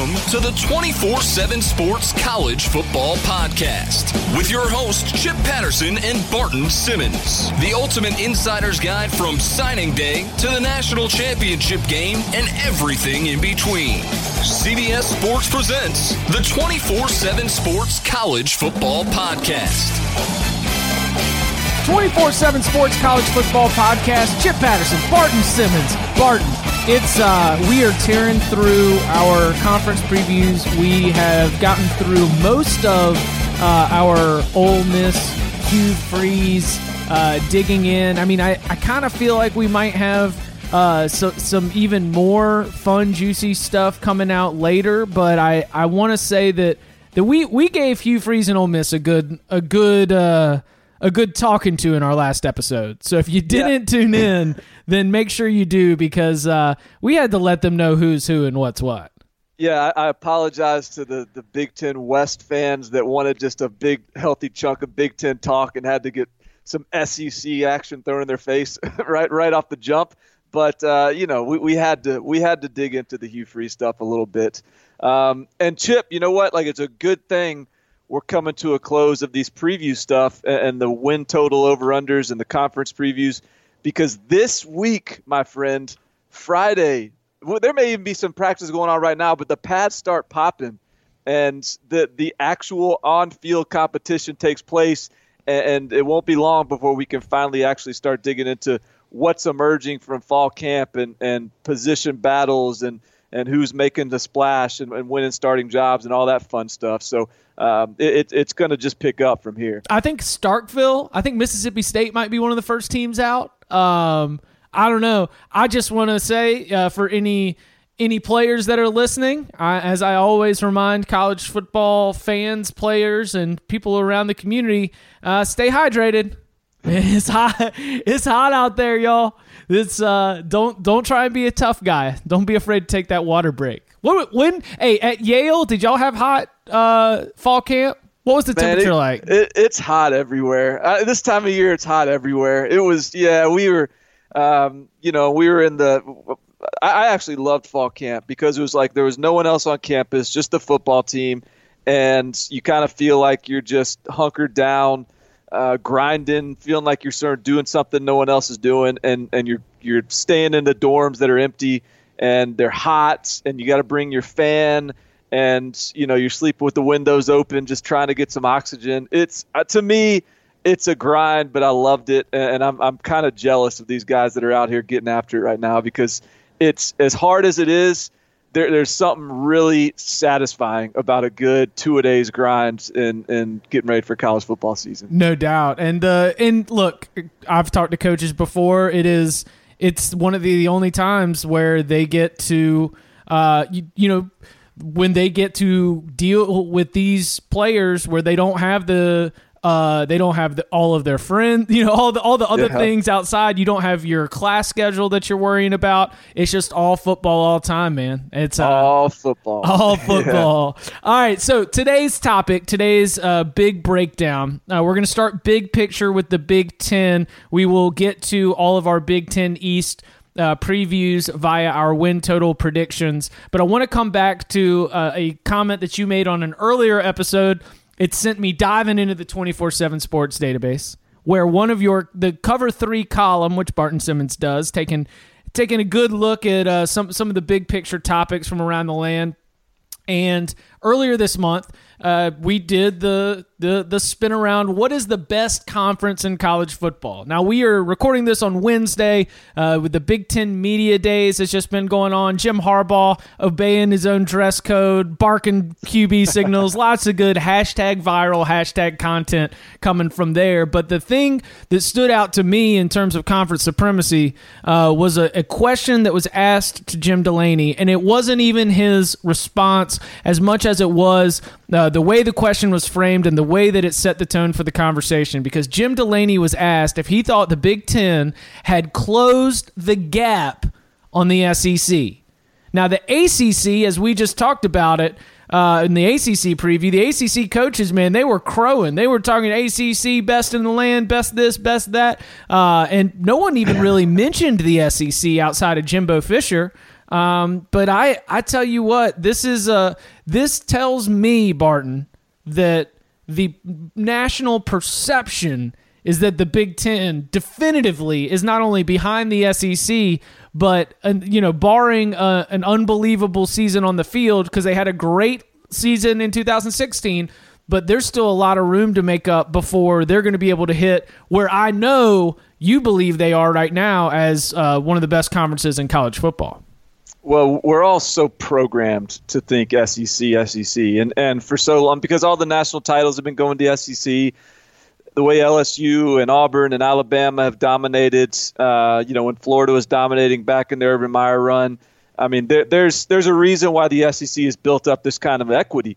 Welcome to the 24 7 Sports College Football Podcast with your hosts, Chip Patterson and Barton Simmons. The ultimate insider's guide from signing day to the national championship game and everything in between. CBS Sports presents the 24 7 Sports College Football Podcast. 24 7 Sports College Football Podcast. Chip Patterson, Barton Simmons. Barton, it's uh, we are tearing through our conference previews. We have gotten through most of uh, our Ole Miss, Hugh Freeze, uh, digging in. I mean, I, I kind of feel like we might have uh, so, some even more fun, juicy stuff coming out later. But I, I want to say that that we, we gave Hugh Freeze and Ole Miss a good a good uh, a good talking to in our last episode. So if you didn't yeah. tune in, then make sure you do because uh, we had to let them know who's who and what's what. Yeah, I, apologize to the, the Big Ten West fans that wanted just a big, healthy chunk of Big Ten talk and had to get some SEC action thrown in their face right right off the jump. But uh, you know, we, we had to we had to dig into the Hugh Freeze stuff a little bit. Um, and Chip, you know what? Like, it's a good thing we're coming to a close of these preview stuff and the win total over unders and the conference previews because this week, my friend, Friday, well, there may even be some practice going on right now, but the pads start popping and the the actual on field competition takes place and it won't be long before we can finally actually start digging into what's emerging from fall camp and, and position battles and and who's making the splash and, and winning starting jobs and all that fun stuff. So um, it, it's going to just pick up from here. I think Starkville, I think Mississippi State might be one of the first teams out. Um, I don't know. I just want to say uh, for any any players that are listening, I, as I always remind college football fans, players, and people around the community, uh, stay hydrated. It's hot. It's hot out there, y'all. It's uh, don't don't try and be a tough guy. Don't be afraid to take that water break. What when? Hey, at Yale, did y'all have hot uh, fall camp? What was the Man, temperature it, like? It, it's hot everywhere. Uh, this time of year, it's hot everywhere. It was yeah. We were, um, you know, we were in the. I, I actually loved fall camp because it was like there was no one else on campus, just the football team, and you kind of feel like you're just hunkered down uh, grinding, feeling like you're sort of doing something no one else is doing, and, and you're you're staying in the dorms that are empty and they're hot, and you got to bring your fan, and you know you're sleeping with the windows open, just trying to get some oxygen. It's uh, to me, it's a grind, but I loved it, and I'm I'm kind of jealous of these guys that are out here getting after it right now because it's as hard as it is there, there's something really satisfying about a good two a days grind and and getting ready for college football season. No doubt. And uh, and look, I've talked to coaches before. It is it's one of the, the only times where they get to uh, you, you know when they get to deal with these players where they don't have the uh, they don't have the, all of their friends, you know, all the all the other yeah. things outside. You don't have your class schedule that you're worrying about. It's just all football all time, man. It's uh, all football, all football. Yeah. All right. So today's topic, today's uh, big breakdown. Uh, we're going to start big picture with the Big Ten. We will get to all of our Big Ten East. Uh, previews via our win total predictions. But I want to come back to uh, a comment that you made on an earlier episode it sent me diving into the 24/7 sports database where one of your the cover 3 column which Barton Simmons does taking taking a good look at uh, some some of the big picture topics from around the land. And earlier this month uh, we did the, the the spin around what is the best conference in college football. Now we are recording this on Wednesday uh, with the Big Ten media days has just been going on. Jim Harbaugh obeying his own dress code, barking QB signals, lots of good hashtag viral hashtag content coming from there. But the thing that stood out to me in terms of conference supremacy uh, was a, a question that was asked to Jim Delaney, and it wasn't even his response as much as it was uh, the way the question was framed and the way that it set the tone for the conversation because Jim Delaney was asked if he thought the Big Ten had closed the gap on the SEC. Now, the ACC, as we just talked about it uh, in the ACC preview, the ACC coaches, man, they were crowing. They were talking ACC, best in the land, best this, best that. Uh, and no one even really mentioned the SEC outside of Jimbo Fisher. Um, but I, I tell you what, this is a this tells me, Barton, that the national perception is that the Big Ten definitively is not only behind the SEC, but you know, barring uh, an unbelievable season on the field because they had a great season in 2016 but there's still a lot of room to make up before they're going to be able to hit where I know you believe they are right now as uh, one of the best conferences in college football. Well, we're all so programmed to think SEC, SEC, and and for so long because all the national titles have been going to SEC. The way LSU and Auburn and Alabama have dominated, uh, you know, when Florida was dominating back in the Urban Meyer run. I mean, there, there's there's a reason why the SEC has built up this kind of equity,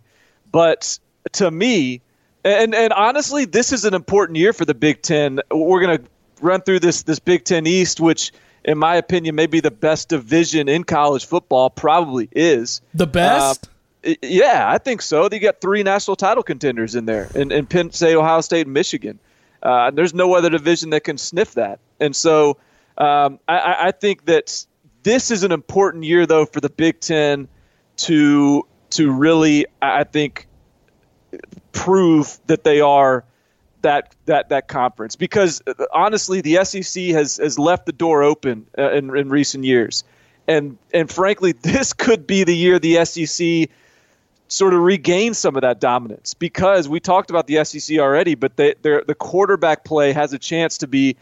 but to me, and and honestly, this is an important year for the Big Ten. We're going to run through this this Big Ten East, which, in my opinion, maybe the best division in college football. Probably is the best. Uh, yeah, I think so. They got three national title contenders in there, in, in Penn State, Ohio State, and Michigan. Uh, there's no other division that can sniff that. And so um, I, I think that this is an important year, though, for the Big Ten to to really, I think, prove that they are that that that conference. Because uh, honestly the SEC has has left the door open uh, in, in recent years. And and frankly this could be the year the SEC sort of regains some of that dominance. Because we talked about the SEC already but they, the quarterback play has a chance to be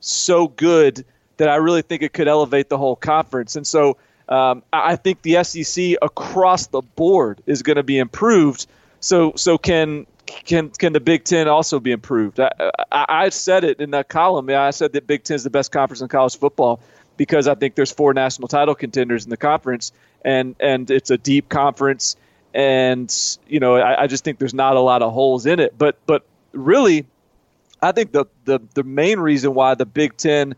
so good that I really think it could elevate the whole conference. And so um, I think the SEC across the board is going to be improved. So so can can can the Big Ten also be improved? I, I, I said it in that column. Yeah, I said that Big Ten is the best conference in college football because I think there's four national title contenders in the conference, and and it's a deep conference, and you know I, I just think there's not a lot of holes in it. But but really, I think the the the main reason why the Big Ten,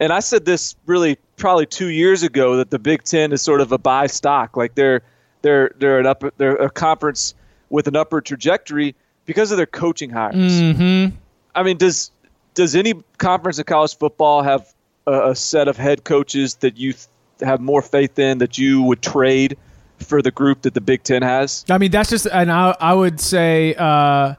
and I said this really probably two years ago that the Big Ten is sort of a buy stock, like they're they're they're an up they're a conference with an upward trajectory because of their coaching hires. Mm-hmm. I mean, does does any conference of college football have a, a set of head coaches that you th- have more faith in that you would trade for the group that the Big Ten has? I mean, that's just, and I, I would say, uh,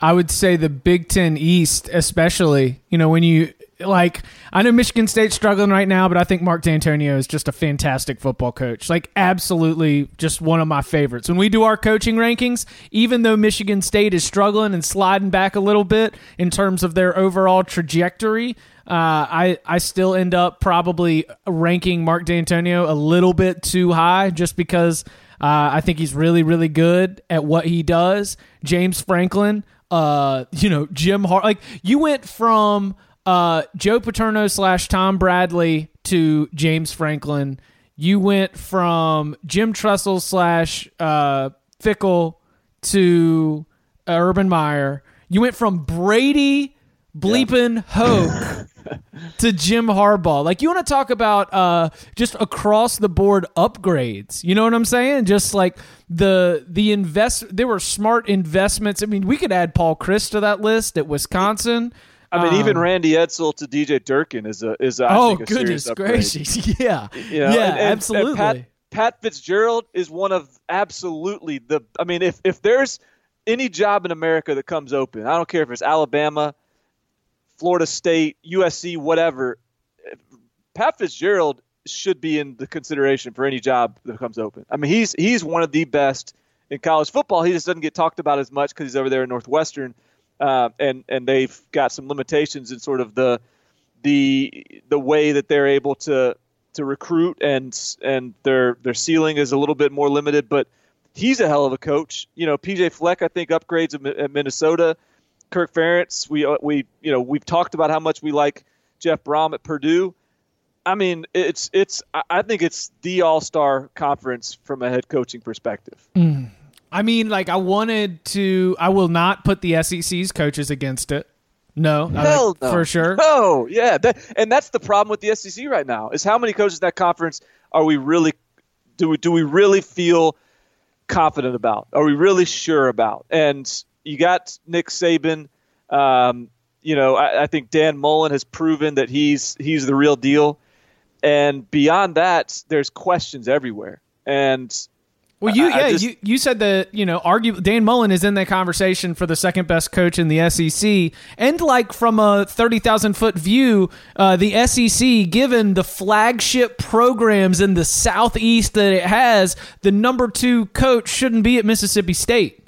I would say the Big Ten East, especially. You know, when you like I know Michigan State's struggling right now, but I think Mark Dantonio is just a fantastic football coach. Like absolutely just one of my favorites. When we do our coaching rankings, even though Michigan State is struggling and sliding back a little bit in terms of their overall trajectory, uh, I I still end up probably ranking Mark Dantonio a little bit too high just because uh, I think he's really really good at what he does. James Franklin, uh, you know Jim Hart, like you went from uh, Joe Paterno slash Tom Bradley to James Franklin. You went from Jim Tressel slash uh, Fickell to uh, Urban Meyer. You went from Brady bleeping yeah. Hoke to Jim Harbaugh. Like you want to talk about uh, just across the board upgrades. You know what I'm saying? Just like the the invest there were smart investments. I mean, we could add Paul Chryst to that list at Wisconsin. I mean, um, even Randy Edsall to DJ Durkin is a is a, I oh think, a goodness gracious, yeah, you know, yeah, and, and, absolutely. And Pat, Pat Fitzgerald is one of absolutely the. I mean, if if there's any job in America that comes open, I don't care if it's Alabama, Florida State, USC, whatever. Pat Fitzgerald should be in the consideration for any job that comes open. I mean, he's he's one of the best in college football. He just doesn't get talked about as much because he's over there in Northwestern uh, and and they've got some limitations in sort of the the the way that they're able to to recruit and and their their ceiling is a little bit more limited. But he's a hell of a coach. You know, PJ Fleck I think upgrades at Minnesota. Kirk Ferentz, we uh, we you know we've talked about how much we like Jeff Brohm at Purdue. I mean, it's it's I think it's the All Star conference from a head coaching perspective. Mm. I mean, like I wanted to. I will not put the SEC's coaches against it. No, Hell no. for sure. No, yeah, that, and that's the problem with the SEC right now. Is how many coaches that conference are we really do we do we really feel confident about? Are we really sure about? And you got Nick Saban. Um, you know, I, I think Dan Mullen has proven that he's he's the real deal. And beyond that, there's questions everywhere. And well, you I, yeah, just, you, you said that you know, argue Dan Mullen is in that conversation for the second best coach in the SEC, and like from a thirty thousand foot view, uh, the SEC, given the flagship programs in the Southeast that it has, the number two coach shouldn't be at Mississippi State.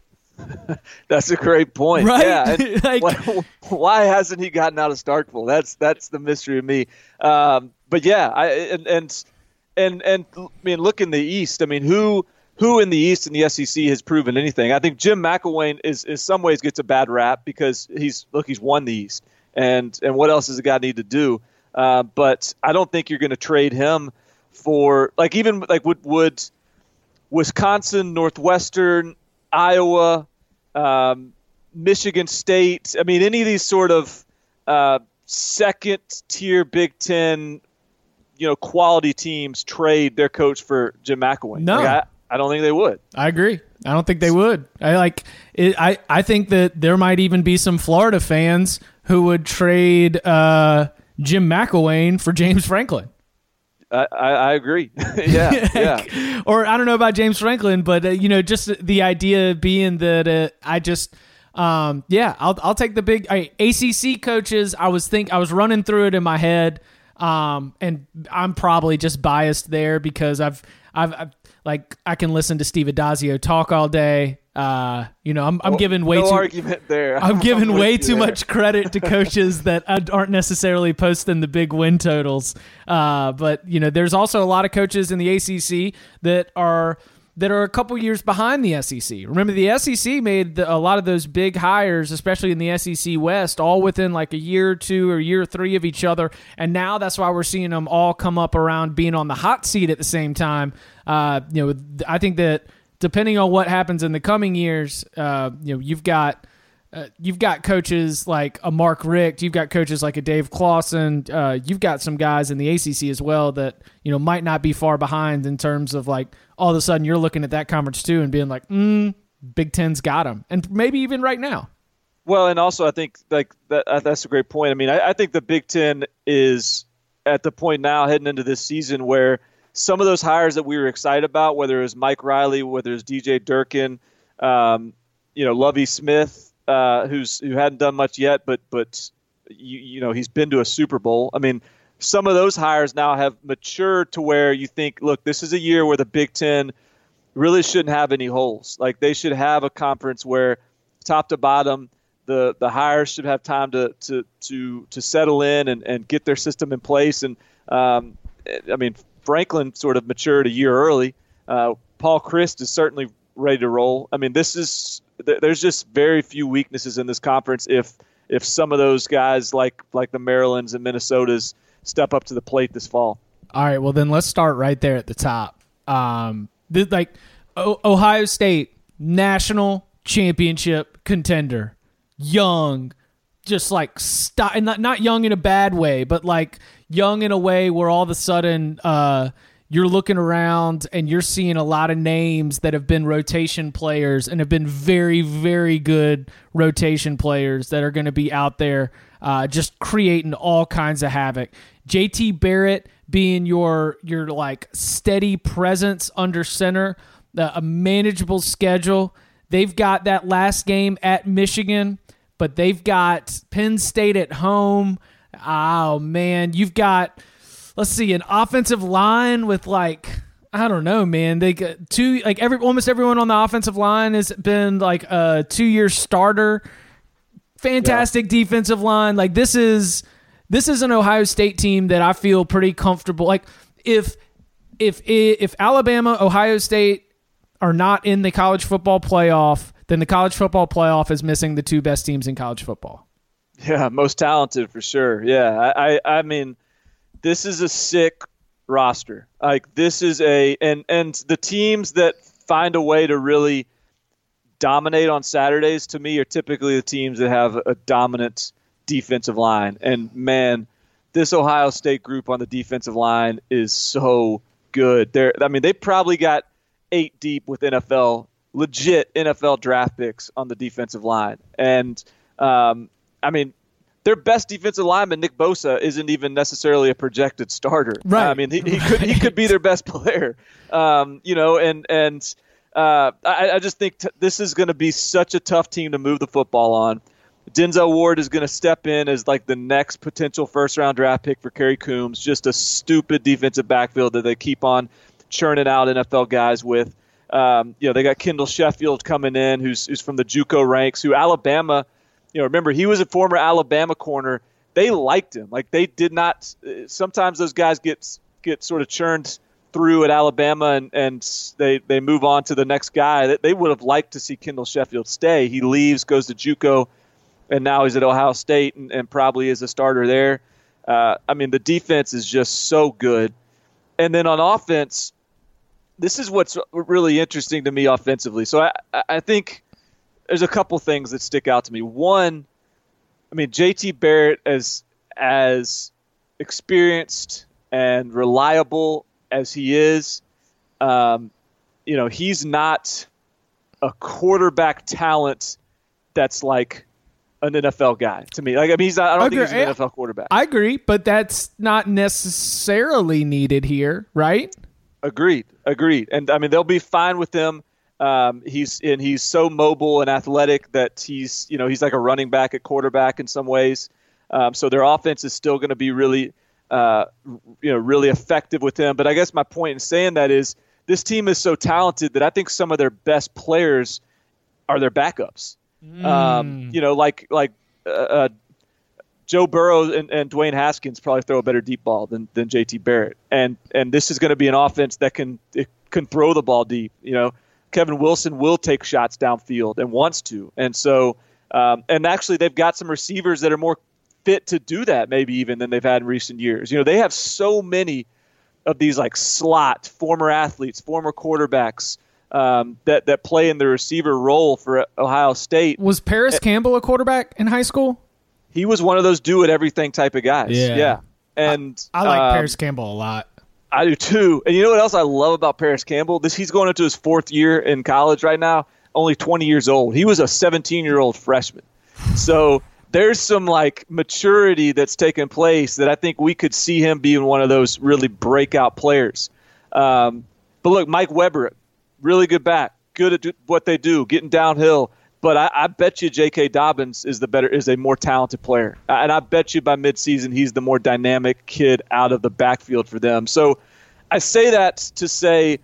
that's a great point. Right? Yeah. like, why, why, hasn't he gotten out of Starkville? That's that's the mystery of me. Um, but yeah, I and and and and I mean, look in the East. I mean, who who in the East in the SEC has proven anything? I think Jim McElwain is in some ways gets a bad rap because he's look he's won the East, and and what else does a guy need to do? Uh, but I don't think you're going to trade him for like even like would would Wisconsin, Northwestern, Iowa, um, Michigan State. I mean, any of these sort of uh, second tier Big Ten, you know, quality teams trade their coach for Jim McElwain. No, like I don't think they would. I agree. I don't think they would. I like. It, I I think that there might even be some Florida fans who would trade uh, Jim McElwain for James Franklin. I, I, agree. yeah, yeah. or I don't know about James Franklin, but uh, you know, just the idea being that uh, I just, um, yeah, I'll I'll take the big ACC coaches. I was think I was running through it in my head, um, and I'm probably just biased there because I've I've, I've like I can listen to Steve Addazio talk all day. Uh, you know, I'm, I'm giving way no too argument there. I'm, I'm giving way too there. much credit to coaches that aren't necessarily posting the big win totals. Uh, but you know, there's also a lot of coaches in the ACC that are that are a couple years behind the SEC. Remember, the SEC made the, a lot of those big hires, especially in the SEC West, all within like a year or two or year three of each other. And now that's why we're seeing them all come up around being on the hot seat at the same time. Uh, you know, I think that depending on what happens in the coming years, uh, you know, you've got uh, you've got coaches like a Mark Richt, you've got coaches like a Dave Clawson, uh, you've got some guys in the ACC as well that you know might not be far behind in terms of like all of a sudden you're looking at that conference too and being like, mm, Big Ten's got them, and maybe even right now. Well, and also I think like that uh, that's a great point. I mean, I, I think the Big Ten is at the point now heading into this season where some of those hires that we were excited about, whether it was Mike Riley, whether it was DJ Durkin, um, you know, Lovie Smith, uh, who's who hadn't done much yet, but but you, you know he's been to a Super Bowl. I mean, some of those hires now have matured to where you think, look, this is a year where the Big Ten really shouldn't have any holes. Like they should have a conference where top to bottom the the hires should have time to to to to settle in and, and get their system in place. And um, I mean, Franklin sort of matured a year early. Uh, Paul Chryst is certainly ready to roll. I mean, this is there's just very few weaknesses in this conference if if some of those guys like like the Marylands and Minnesotas step up to the plate this fall. All right, well then let's start right there at the top. Um, like o- Ohio State national championship contender, young, just like st- not not young in a bad way, but like young in a way where all of a sudden uh, you're looking around and you're seeing a lot of names that have been rotation players and have been very, very good rotation players that are going to be out there uh, just creating all kinds of havoc. JT Barrett being your your like steady presence under center, uh, a manageable schedule. They've got that last game at Michigan, but they've got Penn State at home. Oh man, you've got let's see, an offensive line with like I don't know, man. They get two like every almost everyone on the offensive line has been like a two year starter. Fantastic yeah. defensive line. Like this is this is an Ohio State team that I feel pretty comfortable. Like if if if Alabama, Ohio State are not in the college football playoff, then the college football playoff is missing the two best teams in college football. Yeah, most talented for sure. Yeah, I, I, I mean, this is a sick roster. Like this is a and and the teams that find a way to really dominate on Saturdays to me are typically the teams that have a dominant defensive line. And man, this Ohio State group on the defensive line is so good. They're I mean, they probably got eight deep with NFL legit NFL draft picks on the defensive line. And um, I mean, their best defensive lineman, Nick Bosa, isn't even necessarily a projected starter. Right. I mean, he, he could he could be their best player. Um, you know, and and uh, I, I just think t- this is going to be such a tough team to move the football on. Denzel Ward is going to step in as like the next potential first round draft pick for Kerry Coombs. Just a stupid defensive backfield that they keep on churning out NFL guys with. Um, you know, they got Kendall Sheffield coming in, who's who's from the JUCO ranks, who Alabama. You know, remember he was a former Alabama corner. They liked him. Like they did not. Sometimes those guys get get sort of churned through at Alabama and, and they, they move on to the next guy. They would have liked to see Kendall Sheffield stay. He leaves, goes to JUCO and now he's at Ohio State and, and probably is a starter there. Uh, I mean, the defense is just so good. And then on offense, this is what's really interesting to me offensively. So I, I think there's a couple things that stick out to me. One, I mean, JT Barrett as as experienced and reliable as he is, um, you know, he's not a quarterback talent that's like an NFL guy to me. Like I mean, he's not, I don't think he's an NFL quarterback. I agree, but that's not necessarily needed here, right? Agreed, agreed. And I mean, they'll be fine with him. Um, he's and he's so mobile and athletic that he's you know he's like a running back at quarterback in some ways. Um, so their offense is still going to be really uh, you know really effective with him. But I guess my point in saying that is this team is so talented that I think some of their best players are their backups. Mm. Um, you know, like like uh, uh, Joe Burrow and, and Dwayne Haskins probably throw a better deep ball than, than JT Barrett, and and this is going to be an offense that can can throw the ball deep. You know, Kevin Wilson will take shots downfield and wants to, and so um, and actually they've got some receivers that are more fit to do that maybe even than they've had in recent years. You know, they have so many of these like slot former athletes, former quarterbacks um, that that play in the receiver role for Ohio State. Was Parris Campbell a quarterback in high school? He was one of those do it everything type of guys. Yeah, yeah. And I, I like um, Parris Campbell a lot. I do too. And you know what else I love about Parris Campbell? This he's going into his fourth year in college right now. Only 20 years old. He was a 17 year old freshman. So there's some like maturity that's taken place that I think we could see him being one of those really breakout players. Um, but look, Mike Weber, really good back, good at what they do, getting downhill. But I, I, bet you J.K. Dobbins is the better, is a more talented player, uh, and I bet you by midseason he's the more dynamic kid out of the backfield for them. So I say that to say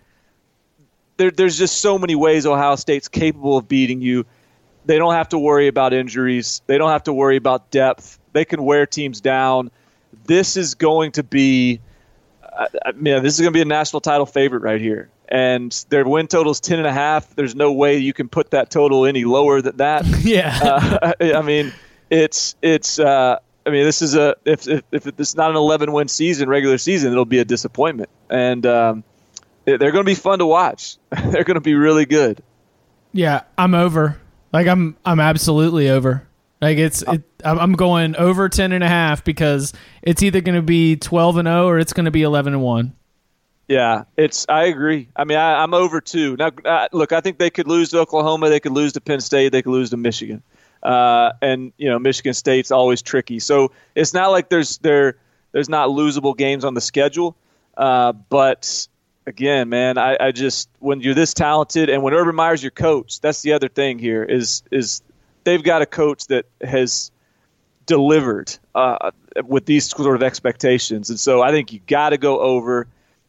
there, there's just so many ways Ohio State's capable of beating you. They don't have to worry about injuries. They don't have to worry about depth. They can wear teams down. This is going to be, I mean, this is going to be a national title favorite right here and their win total is ten and a half. There's no way you can put that total any lower than that. yeah, uh, I mean, it's it's. Uh, I mean, this is a if if, if it's not an 11 win season, regular season, it'll be a disappointment, and um, they're going to be fun to watch. they're going to be really good. Yeah, I'm over. Like I'm I'm absolutely over. Like it's it, I'm going over 10 and a half because it's either going to be 12 and 0 or it's going to be 11 and 1. Yeah, it's. I agree. I mean, I, am over two. Now, uh, look, I think they could lose to Oklahoma. They could lose to Penn State. They could lose to Michigan. Uh, and you know, Michigan State's always tricky. So it's not like there's there there's not losable games on the schedule. Uh, but again, man, I, I just when you're this talented and when Urban Meyer's your coach, that's the other thing here is is they've got a coach that has delivered uh, with these sort of expectations, and so I think you got to go over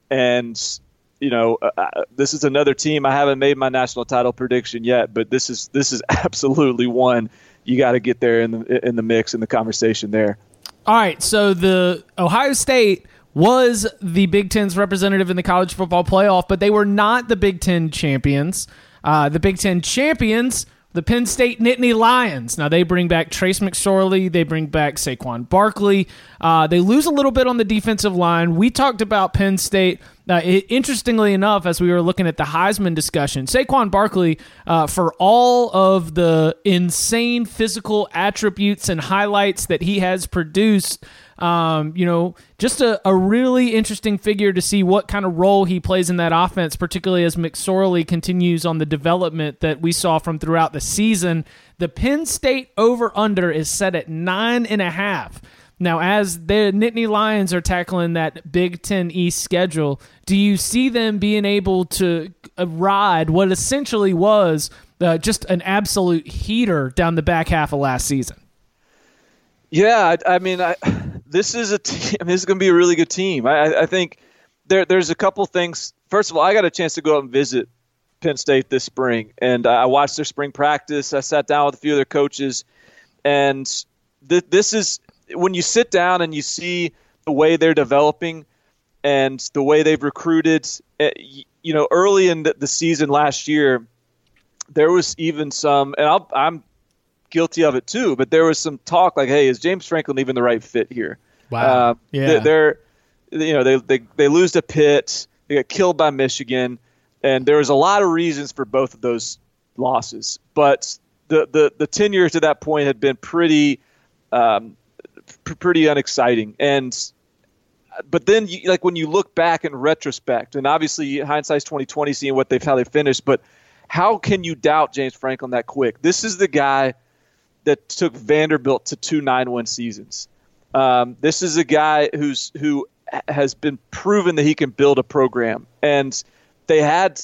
and you know, uh, uh, this is another team. I haven't made my national title prediction yet, but this is this is absolutely one you got to get there in the in the mix in the conversation there. All right, so the Ohio State was the Big Ten's representative in the college football playoff, but they were not the Big Ten champions. Uh, the Big Ten champions the Penn State Nittany Lions. Now they bring back Trace McSorley. They bring back Saquon Barkley. Uh, they lose a little bit on the defensive line. We talked about Penn State Uh, it, interestingly enough, as we were looking at the Heisman discussion, Saquon Barkley, uh, for all of the insane physical attributes and highlights that he has produced, um, you know, just a, a really interesting figure to see what kind of role he plays in that offense, particularly as McSorley continues on the development that we saw from throughout the season. The Penn State over under is set at nine and a half. Now, as the Nittany Lions are tackling that Big Ten East schedule, do you see them being able to uh, ride what essentially was uh, just an absolute heater down the back half of last season? Yeah, I, I mean, I, this is a team. I mean, this is going to be a really good team. I, I think there, there's a couple things. First of all, I got a chance to go out and visit Penn State this spring, and I watched their spring practice. I sat down with a few of their coaches, and th- this is when you sit down and you see the way they're developing and the way they've recruited. Eh, you know, early in the, season last year, there was even some, and I'll, I'm guilty of it too. But there was some talk like, "Hey, is James Franklin even the right fit here?" Wow. Uh, yeah. They're, you know, they they they lose to Pitt. They got killed by Michigan, and there was a lot of reasons for both of those losses. But the the the tenure to that point had been pretty, um, pretty unexciting. And but then, you, like when you look back in retrospect, and obviously hindsight's twenty twenty, seeing what they've how they finished, but how can you doubt James Franklin that quick? This is the guy that took Vanderbilt to two nine win seasons. Um, this is a guy who's who has been proven that he can build a program, and they had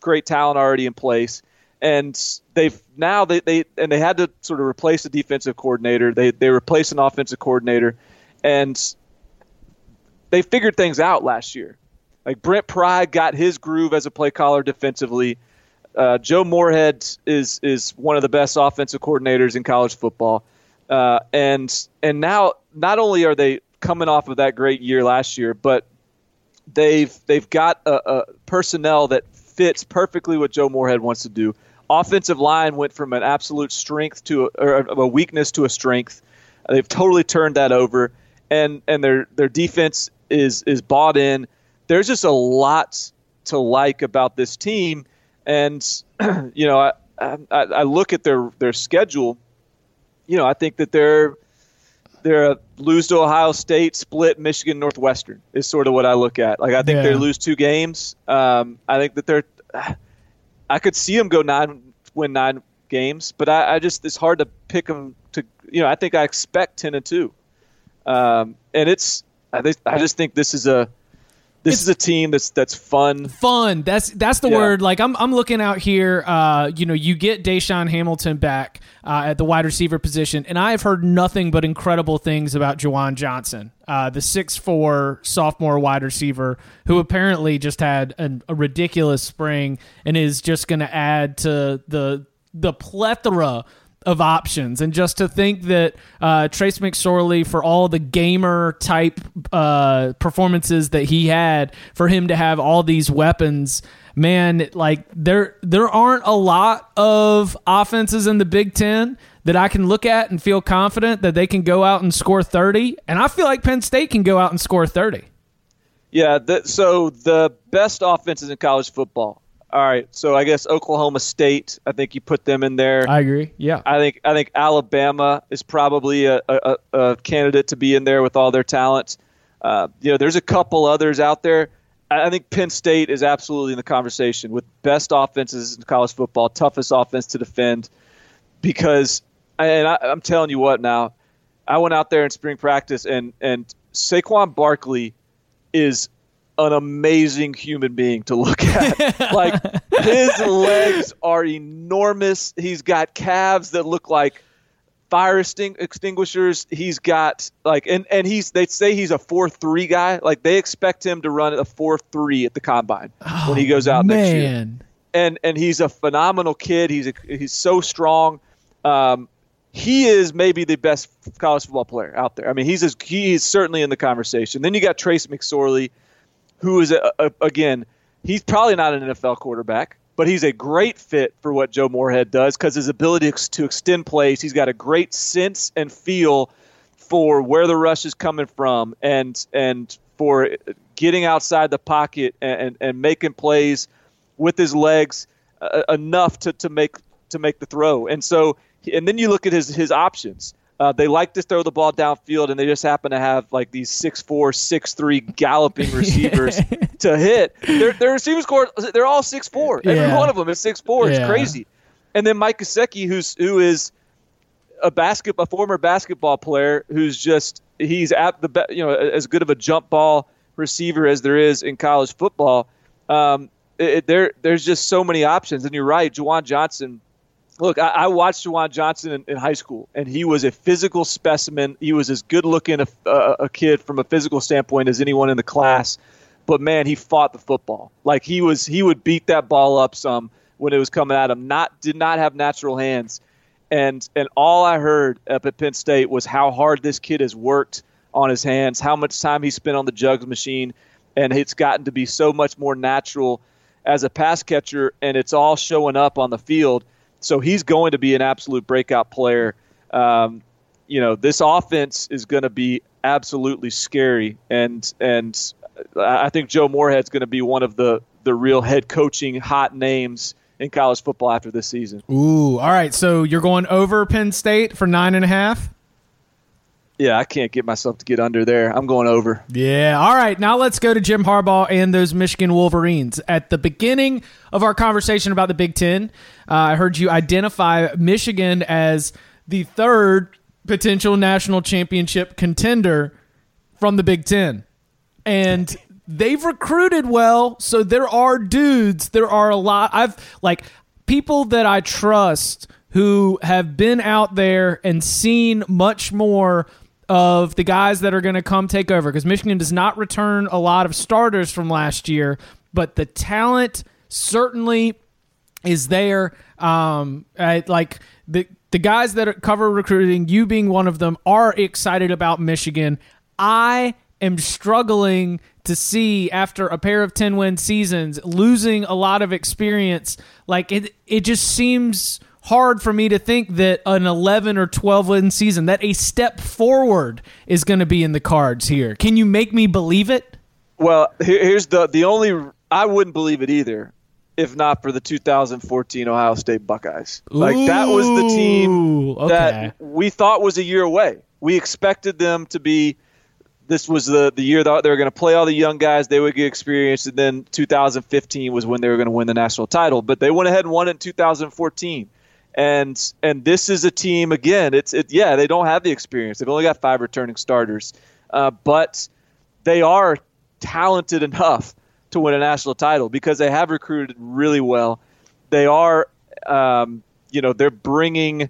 great talent already in place, and they've now they, they and they had to sort of replace the defensive coordinator. They they replaced an offensive coordinator, and they figured things out last year. Like Brent Pry got his groove as a play caller defensively. Uh, Joe Moorhead is is one of the best offensive coordinators in college football, uh, and and now not only are they coming off of that great year last year, but they've they've got a, a personnel that fits perfectly what Joe Moorhead wants to do. Offensive line went from an absolute strength to a, or a weakness to a strength. They've totally turned that over, and and their their defense is is bought in. There's just a lot to like about this team and you know, I, I, I look at their their schedule. You know, I think that they're they're a lose to Ohio State, split Michigan Northwestern is sort of what I look at. Like I think yeah. they lose two games. Um, I think that they're. I could see them go nine, win nine games, but I, I, just it's hard to pick them to. You know, I think I expect ten and two, um, and it's. I, I just think this is a this it's, is a team that's that's fun. Fun. That's that's the yeah. word. Like I'm I'm looking out here. Uh, you know, you get DaeSean Hamilton back uh, at the wide receiver position, and I have heard nothing but incredible things about Juwan Johnson, uh, the six four sophomore wide receiver who apparently just had an, a ridiculous spring and is just going to add to the the plethora of options. And just to think that uh, Trace McSorley, for all the gamer type uh, performances that he had, for him to have all these weapons, man, like there there aren't a lot of offenses in the Big Ten that I can look at and feel confident that they can go out and score 30. And I feel like Penn State can go out and score 30. Yeah, the, so the best offenses in college football all right, so I guess Oklahoma State. I think you put them in there. I agree. Yeah, I think I think Alabama is probably a, a, a candidate to be in there with all their talent. Uh, you know, there's a couple others out there. I think Penn State is absolutely in the conversation with best offenses in college football, toughest offense to defend. Because, and I, I'm telling you what, now I went out there in spring practice, and and Saquon Barkley is an amazing human being to look at. like his legs are enormous. He's got calves that look like fire extinguishers. He's got like and and he's they say he's a four three guy. Like they expect him to run a four three at the combine oh, when he goes out man. next year. And and he's a phenomenal kid. He's a, he's so strong. Um, he is maybe the best college football player out there. I mean, he's as, he is certainly in the conversation. Then you got Trace McSorley who is a, a, again, he's probably not an NFL quarterback, but he's a great fit for what Joe Moorhead does because his ability to extend plays. He's got a great sense and feel for where the rush is coming from, and and for getting outside the pocket and, and, and making plays with his legs uh, enough to, to make to make the throw. And so, and then you look at his his options. Uh, they like to throw the ball downfield, and they just happen to have like these six four, six three galloping receivers to hit. Their, their receivers core, they're all six four. Every one of them is six four. It's Yeah. crazy. And then Mike Gesicki, who's who is a basket a former basketball player who's just he's at the be- you know as good of a jump ball receiver as there is in college football. Um, it, it- there there's just so many options, and you're right, Juwan Johnson. Look, I, I watched Juwan Johnson in, in high school, and he was a physical specimen. He was as good looking a, a, a kid from a physical standpoint as anyone in the class. But man, he fought the football like he was. He would beat that ball up some when it was coming at him. Not did not have natural hands and and all I heard up at Penn State was how hard this kid has worked on his hands, how much time he spent on the jugs machine, and it's gotten to be so much more natural as a pass catcher, and it's all showing up on the field. So he's going to be an absolute breakout player. Um, you know, this offense is going to be absolutely scary, and and I think Joe Moorhead's going to be one of the the real head coaching hot names in college football after this season. Ooh, all right. So you're going over Penn State for nine and a half. Yeah, I can't get myself to get under there. I'm going over. Yeah. All right. Now let's go to Jim Harbaugh and those Michigan Wolverines. At the beginning of our conversation about the Big Ten, uh, I heard you identify Michigan as the third potential national championship contender from the Big Ten. And they've recruited well. So there are dudes, there are a lot. I've like people that I trust who have been out there and seen much more of the guys that are going to come take over because Michigan does not return a lot of starters from last year, but the talent certainly is there. Um, I, like the the guys that cover recruiting, you being one of them, are excited about Michigan. I am struggling to see after a pair of 10 win seasons losing a lot of experience like it it just seems hard for me to think that an 11 or 12 win season that a step forward is going to be in the cards here can you make me believe it Well, here's the the only I wouldn't believe it either, if not for the 2014 Ohio State Buckeyes. Like that was the team okay. that we thought was a year away. We expected them to be. This was the the year that they were going to play all the young guys. They would get experience, and then 2015 was when they were going to win the national title. But they went ahead and won it in 2014. And and this is a team again. It's it yeah they don't have the experience. They've only got five returning starters, uh, but they are talented enough to win a national title because they have recruited really well. They are, um, you know, they're bringing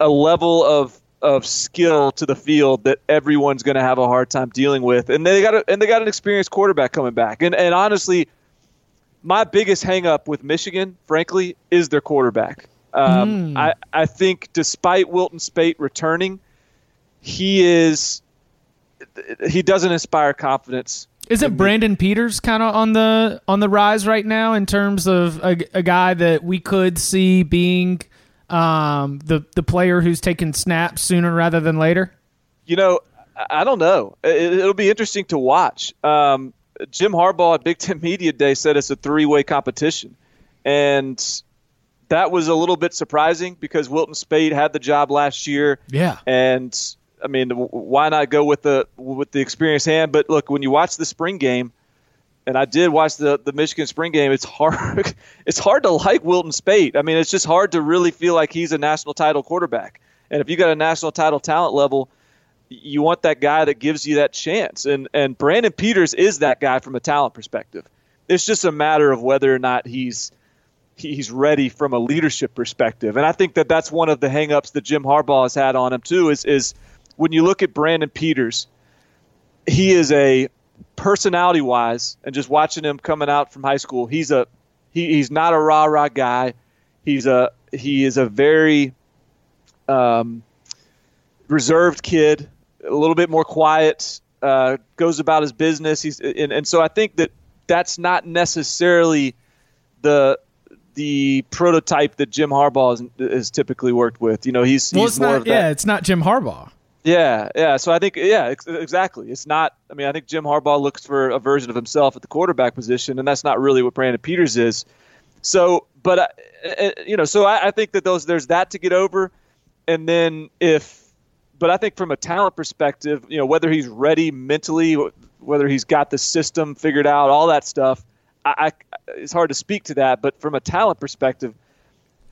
a level of of skill to the field that everyone's going to have a hard time dealing with, and they got a, and they got an experienced quarterback coming back. And and honestly, my biggest hangup with Michigan, frankly, is their quarterback. Um, I I think despite Wilton Speight returning, he is he doesn't inspire confidence. Isn't Brandon Peters kind of on the on the rise right now in terms of a, a guy that we could see being um, the the player who's taking snaps sooner rather than later? You know, I don't know. It, it'll be interesting to watch. Um, Jim Harbaugh at Big Ten Media Day said it's a three way competition, and that was a little bit surprising because Wilton Speight had the job last year. Yeah. and I mean, why not go with the with the experienced hand? But look, when you watch the spring game, and I did watch the the Michigan spring game, it's hard it's hard to like Wilton Speight. I mean, it's just hard to really feel like he's a national title quarterback. And if you got a national title talent level, you want that guy that gives you that chance. And and Brandon Peters is that guy from a talent perspective. It's just a matter of whether or not he's he's ready from a leadership perspective. And I think that that's one of the hangups that Jim Harbaugh has had on him too is is when you look at Brandon Peters, he is a personality wise and just watching him coming out from high school, he's a he, he's not a rah rah guy. He's a he is a very um, reserved kid, a little bit more quiet, uh, goes about his business. He's and, and so I think that that's not necessarily the the prototype that Jim Harbaugh has, has typically worked with. You know, he's Well, he's more not. of that. Yeah, it's not Jim Harbaugh. Yeah, yeah. So I think, yeah, ex- exactly. It's not. I mean, I think Jim Harbaugh looks for a version of himself at the quarterback position, and that's not really what Brandon Peters is. So, but uh, uh, you know, so I, I think that those there's that to get over, and then if, but I think from a talent perspective, you know, whether he's ready mentally, whether he's got the system figured out, all that stuff, I, I it's hard to speak to that. But from a talent perspective,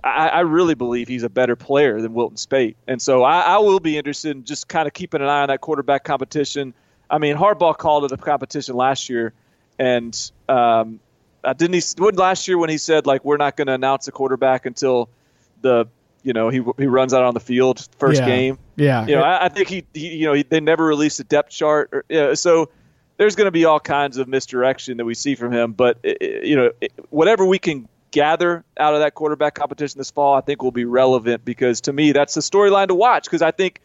I, I, really believe he's a better player than Wilton Speight. And so I, I, will be interested in just kind of keeping an eye on that quarterback competition. I mean, Harbaugh called it a competition last year, and um, uh, didn't he? Would last year when he said like we're not going to announce a quarterback until the you know he he runs out on the field first yeah. game. Yeah, you know I, I think he, he, you know he, they never released a depth chart. Or, yeah, so there's going to be all kinds of misdirection that we see from him. But you know whatever we can gather out of that quarterback competition this fall, I think will be relevant because to me that's the storyline to watch because I think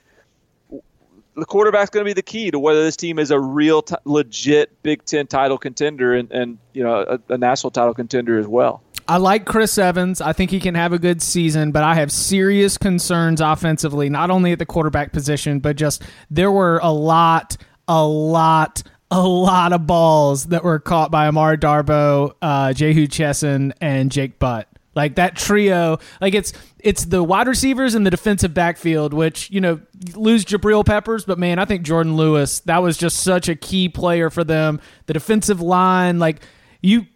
the quarterback's going to be the key to whether this team is a real t- legit Big Ten title contender and, and you know a, a national title contender as well. I like Chris Evans. I think he can have a good season, but I have serious concerns offensively, not only at the quarterback position, but just there were a lot, a lot a lot of balls that were caught by Amara Darboh, uh, Jehu Chesson, and Jake Butt. Like that trio, like it's it's the wide receivers and the defensive backfield, which you know lose Jabril Peppers, but man, I think Jourdan Lewis that was just such a key player for them. The defensive line, like you,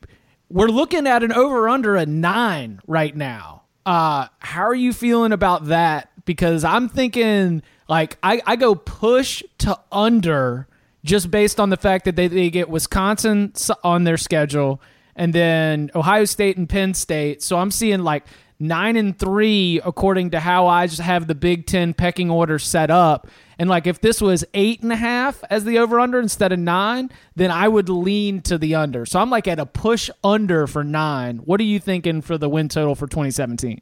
we're looking at an over under a nine right now. Uh, how are you feeling about that? Because I'm thinking like I, I go push to under just based on the fact that they, they get Wisconsin on their schedule and then Ohio State and Penn State. So I'm seeing like nine and three according to how I just have the Big Ten pecking order set up. And like if this was eight and a half as the over under instead of nine, then I would lean to the under. So I'm like at a push under for nine. What are you thinking for the win total for 2017?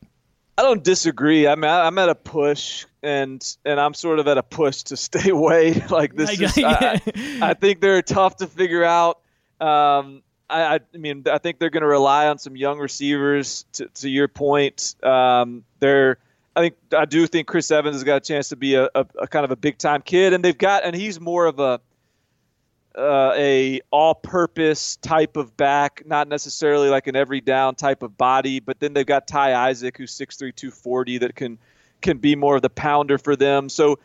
I don't disagree. I'm at, I'm at a push, and and I'm sort of at a push to stay away. like this is, I, I, think they're tough to figure out. Um, I, I mean, I think they're going to rely on some young receivers. To, to your point, um, they're. I think I do think Chris Evans has got a chance to be a, a, a kind of a big time kid, and they've got, and he's more of a uh, a all-purpose type of back, not necessarily like an every down type of body. But then they've got Ty Isaac, who's 6'3", 240, that can can be more of the pounder for them. So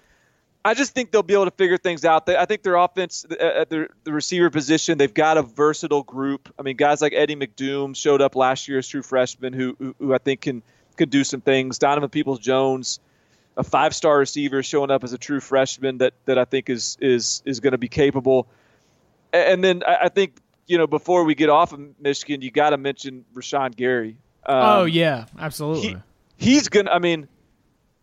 I just think they'll be able to figure things out. I think their offense at the, the receiver position, they've got a versatile group. I mean, guys like Eddie McDoom showed up last year as true freshman, who, who, who I think can can do some things. Donovan Peoples Jones, a five star receiver, showing up as a true freshman that that I think is is is going to be capable and then I think you know before we get off of Michigan, you got to mention Rashan Gary. Um, oh yeah, absolutely. He, he's gonna. I mean,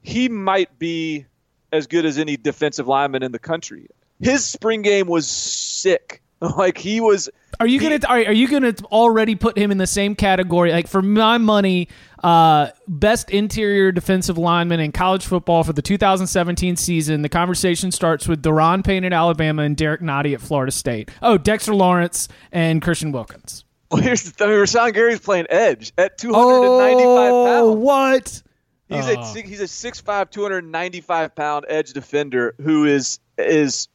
he might be as good as any defensive lineman in the country. His spring game was sick. Like he was. Are you gonna are, are you gonna already put him in the same category? Like for my money, uh, best interior defensive lineman in college football for the 2017 season. The conversation starts with Daron Payne at Alabama and Derek Nnadi at Florida State. Oh, Dexter Lawrence and Christian Wilkins. Well, here's the thing: Rashan Gary's playing edge at 295 oh, pounds. What? He's a oh. he's a 6'5", 295 pound edge defender who is is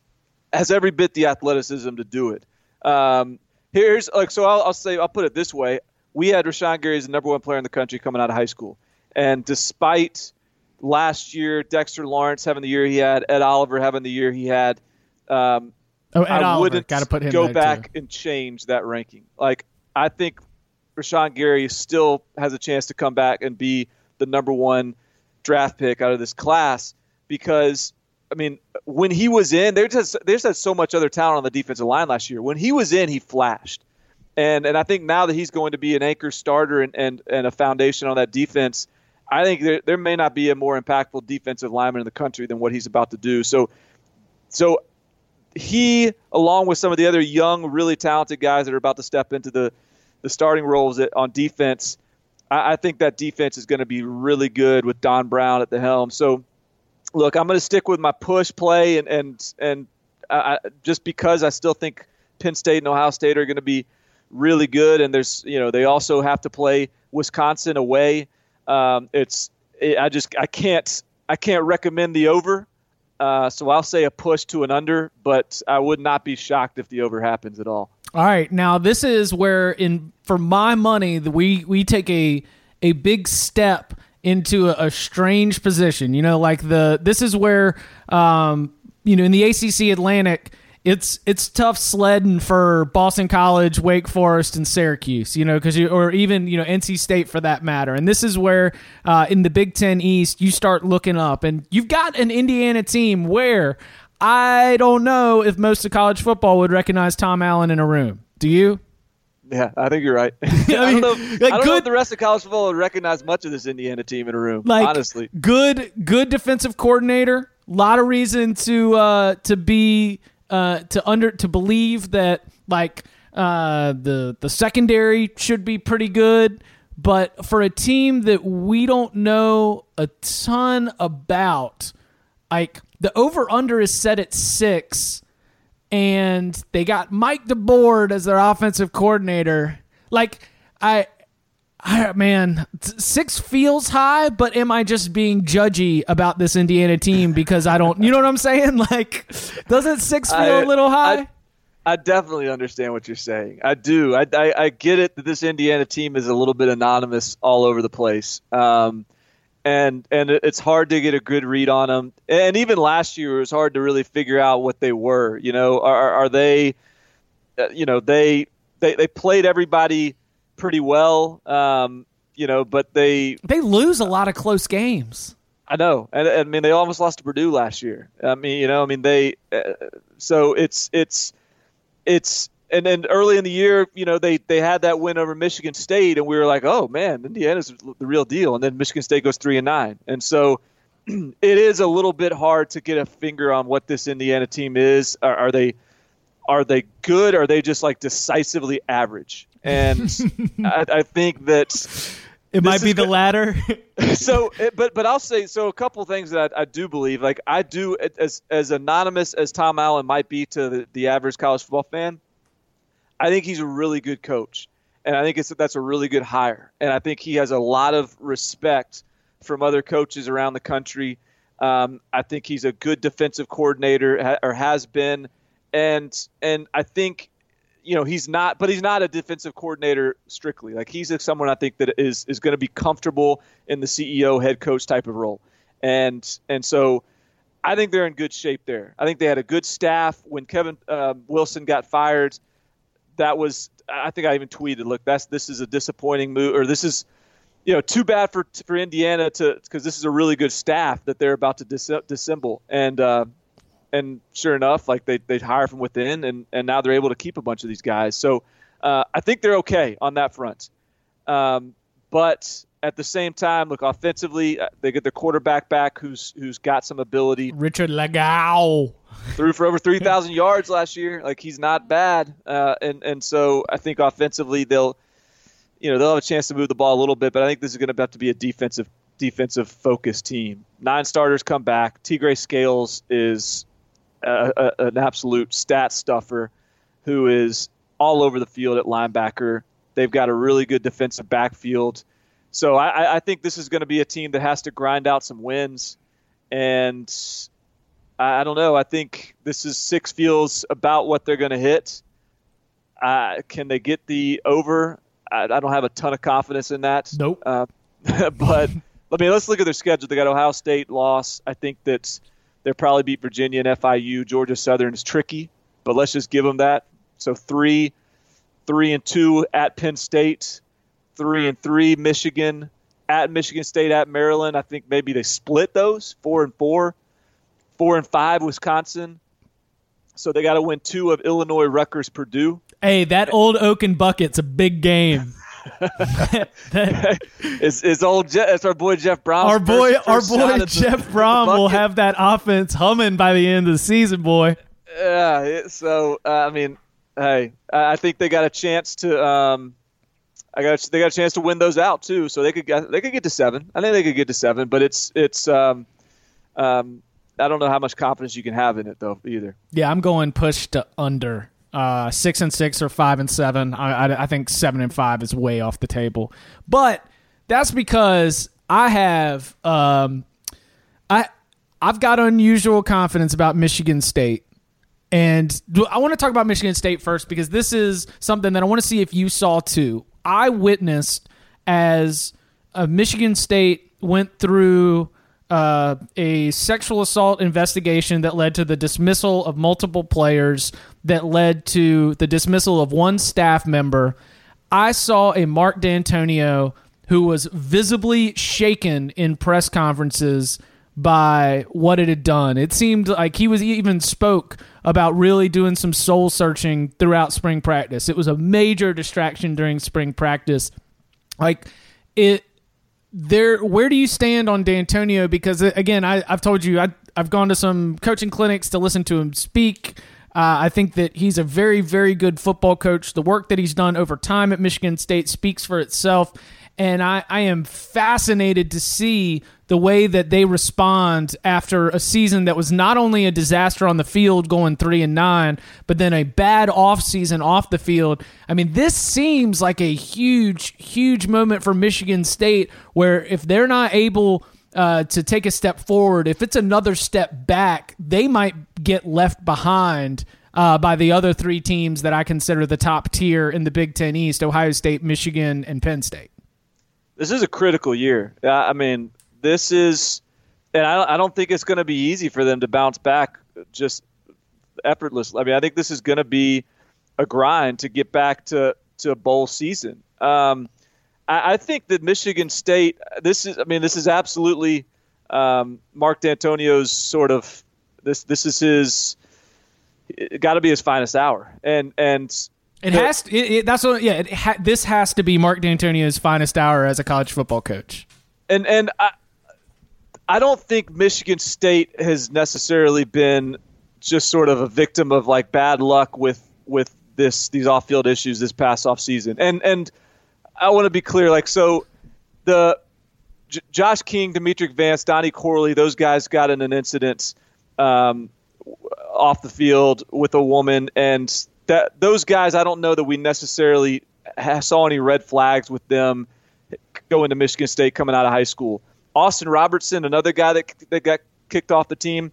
has every bit the athleticism to do it. Um, here's like so I'll, I'll, say I'll put it this way: we had Rashan Gary as the number one player in the country coming out of high school, and despite last year Dexter Lawrence having the year he had, Ed Oliver having the year he had, um, oh, Ed I Oliver. wouldn't Gotta put him go back too. and change that ranking. Like I think Rashan Gary still has a chance to come back and be the number one draft pick out of this class because I mean, when he was in, they just they just had so much other talent on the defensive line last year. When he was in, he flashed, and and I think now that he's going to be an anchor starter and and, and a foundation on that defense, I think there there may not be a more impactful defensive lineman in the country than what he's about to do. So, so he, along with some of the other young, really talented guys that are about to step into the the starting roles on defense, I, I think that defense is going to be really good with Don Brown at the helm. So look, I'm going to stick with my push play, and and and I, just because I still think Penn State and Ohio State are going to be really good, and there's you know they also have to play Wisconsin away. Um, it's it, I just I can't I can't recommend the over. Uh, so I'll say a push to an under, but I would not be shocked if the over happens at all. All right, now this is where, in for my money, we we take a a big step into a, a strange position. You know, like the this is where, um, you know, in the ACC Atlantic it's it's tough sledding for Boston College, Wake Forest, and Syracuse. You know, because you or even you know NC State for that matter. And this is where uh, in the Big Ten East you start looking up, and you've got an Indiana team where I don't know if most of college football would recognize Tom Allen in a room. Do you? Yeah, I think you're right. I, mean, I don't, know, like I don't good, know if the rest of college football would recognize much of this Indiana team in a room. Like, honestly, good, good defensive coordinator. A lot of reason to uh, to be uh, to under to believe that like uh, the the secondary should be pretty good, but for a team that we don't know a ton about, like the over under is set at six, and they got Mike DeBord as their offensive coordinator. Like I, I man, six feels high, but am I just being judgy about this Indiana team because I don't, you know what I'm saying? Like, doesn't six feel I, a little high? I, I, definitely understand what you're saying. I do. I, I, I, get it that this Indiana team is a little bit anonymous all over the place. Um, and and it's hard to get a good read on them. And even last year, it was hard to really figure out what they were. You know, are, are they, uh, you know, they, they, they played everybody – pretty well. Um, you know, but they they lose a lot of close games. I know, and I mean they almost lost to Purdue last year. I mean, you know, I mean they. Uh, so it's it's it's and then early in the year, you know, they they had that win over Michigan State, and we were like, oh man, Indiana's the real deal. And then Michigan State goes three and nine, and so it is a little bit hard to get a finger on what this Indiana team is. Are, are they are they good? Or are they just like decisively average? and I, I, think that it might be the latter. so, but but I'll say so. A couple things that I, I, do believe, like I do, as as anonymous as Tom Allen might be to the, the average college football fan, I think he's a really good coach, and I think it's that's a really good hire, and I think he has a lot of respect from other coaches around the country. Um, I think he's a good defensive coordinator, or has been, and and I think you know he's not but he's not a defensive coordinator strictly. Like he's someone i think that is is going to be comfortable in the ceo head coach type of role. And and so i think they're in good shape there. I think they had a good staff. When kevin uh, wilson got fired that was i think i even tweeted look that's this is a disappointing move or this is you know too bad for for indiana to because this is a really good staff that they're about to dis- dissemble and uh, and sure enough, like they they hire from within, and and now they're able to keep a bunch of these guys. So uh, I think they're okay on that front. Um, but at the same time, look offensively, uh, they get their quarterback back, who's who's got some ability. Richard Lagow threw for over three thousand yards last year. Like he's not bad, uh, and and so I think offensively they'll, you know, they'll have a chance to move the ball a little bit. But I think this is going to have to be a defensive defensive focused team. Nine starters come back. Tegray Scales is a, a, an absolute stat stuffer who is all over the field at linebacker. They've got a really good defensive backfield. So I, I think this is going to be a team that has to grind out some wins. And I, I don't know. I think this is six feels about what they're going to hit. Uh, can they get the over? I, I, don't have a ton of confidence in that. Nope. Uh, but I mean, let's look at their schedule. They got Ohio State loss. I think that's They'll probably beat Virginia and FIU. Georgia Southern is tricky, but let's just give them that. So three, three and two at Penn State, three and three Michigan, at Michigan State, at Maryland. I think maybe they split those four and four, four and five Wisconsin. So they got to win two of Illinois, Rutgers, Purdue. Hey, that old Oaken bucket's a big game. it's, it's old. Je- it's our boy Jeff Brohm. Our boy, first, first our boy Jeff Brohm will have that offense humming by the end of the season, boy. Yeah. So uh, I mean, hey, I think they got a chance to. Um, I got they got a chance to win those out too, so they could get, they could get to seven. I think they could get to seven, but it's it's um, um, I don't know how much confidence you can have in it though either. Yeah, I'm going push to under uh, six and six or five and seven. I, I, I think seven and five is way off the table, but that's because I have um, I I've got unusual confidence about Michigan State. And I want to talk about Michigan State first because this is something that I want to see if you saw too. I witnessed as Michigan State went through uh, a sexual assault investigation that led to the dismissal of multiple players, that led to the dismissal of one staff member. I saw a Mark Dantonio who was visibly shaken in press conferences by what it had done. It seemed like he was even spoke about really doing some soul searching throughout spring practice. It was a major distraction during spring practice. Like it there where do you stand on Dantonio because uh, again, I have told you I I've gone to some coaching clinics to listen to him speak. Uh, I think that he's a very, very good football coach. The work that he's done over time at Michigan State speaks for itself and I, I am fascinated to see the way that they respond after a season that was not only a disaster on the field going three and nine, but then a bad off season off the field. I mean, this seems like a huge, huge moment for Michigan State where if they're not able uh, to take a step forward, if it's another step back, they might get left behind. Uh, by the other three teams that I consider the top tier in the Big Ten East Ohio State, Michigan, and Penn State this is a critical year. I mean, this is, and I, I don't think it's going to be easy for them to bounce back just effortlessly. I mean, I think this is going to be a grind to get back to to bowl season. Um, I, I, think that Michigan State. This is. I mean, this is absolutely um, Mark Dantonio's sort of. This this is his. Got to be his finest hour, and and it has. To, it, it, that's what. Yeah. Ha, this has to be Mark Dantonio's finest hour as a college football coach. And and I, I don't think Michigan State has necessarily been just sort of a victim of like bad luck with with this these off field issues this past off season. And and I want to be clear. Like so, the J- Josh King, Demetric Vance, Donnie Corley, those guys got in an incident um, off the field with a woman, and that those guys, I don't know that we necessarily saw any red flags with them going to Michigan State coming out of high school. Austin Robertson, another guy that that got kicked off the team,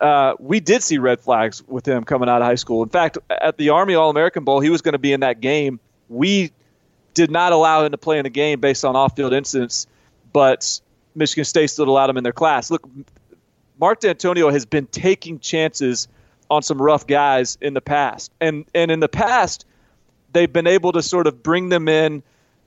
uh, we did see red flags with him coming out of high school. In fact, at the Army All American Bowl, he was going to be in that game. We did not allow him to play in the game based on off-field incidents, but Michigan State still allowed him in their class. Look, Mark Dantonio has been taking chances – on some rough guys in the past. And and in the past, they've been able to sort of bring them in,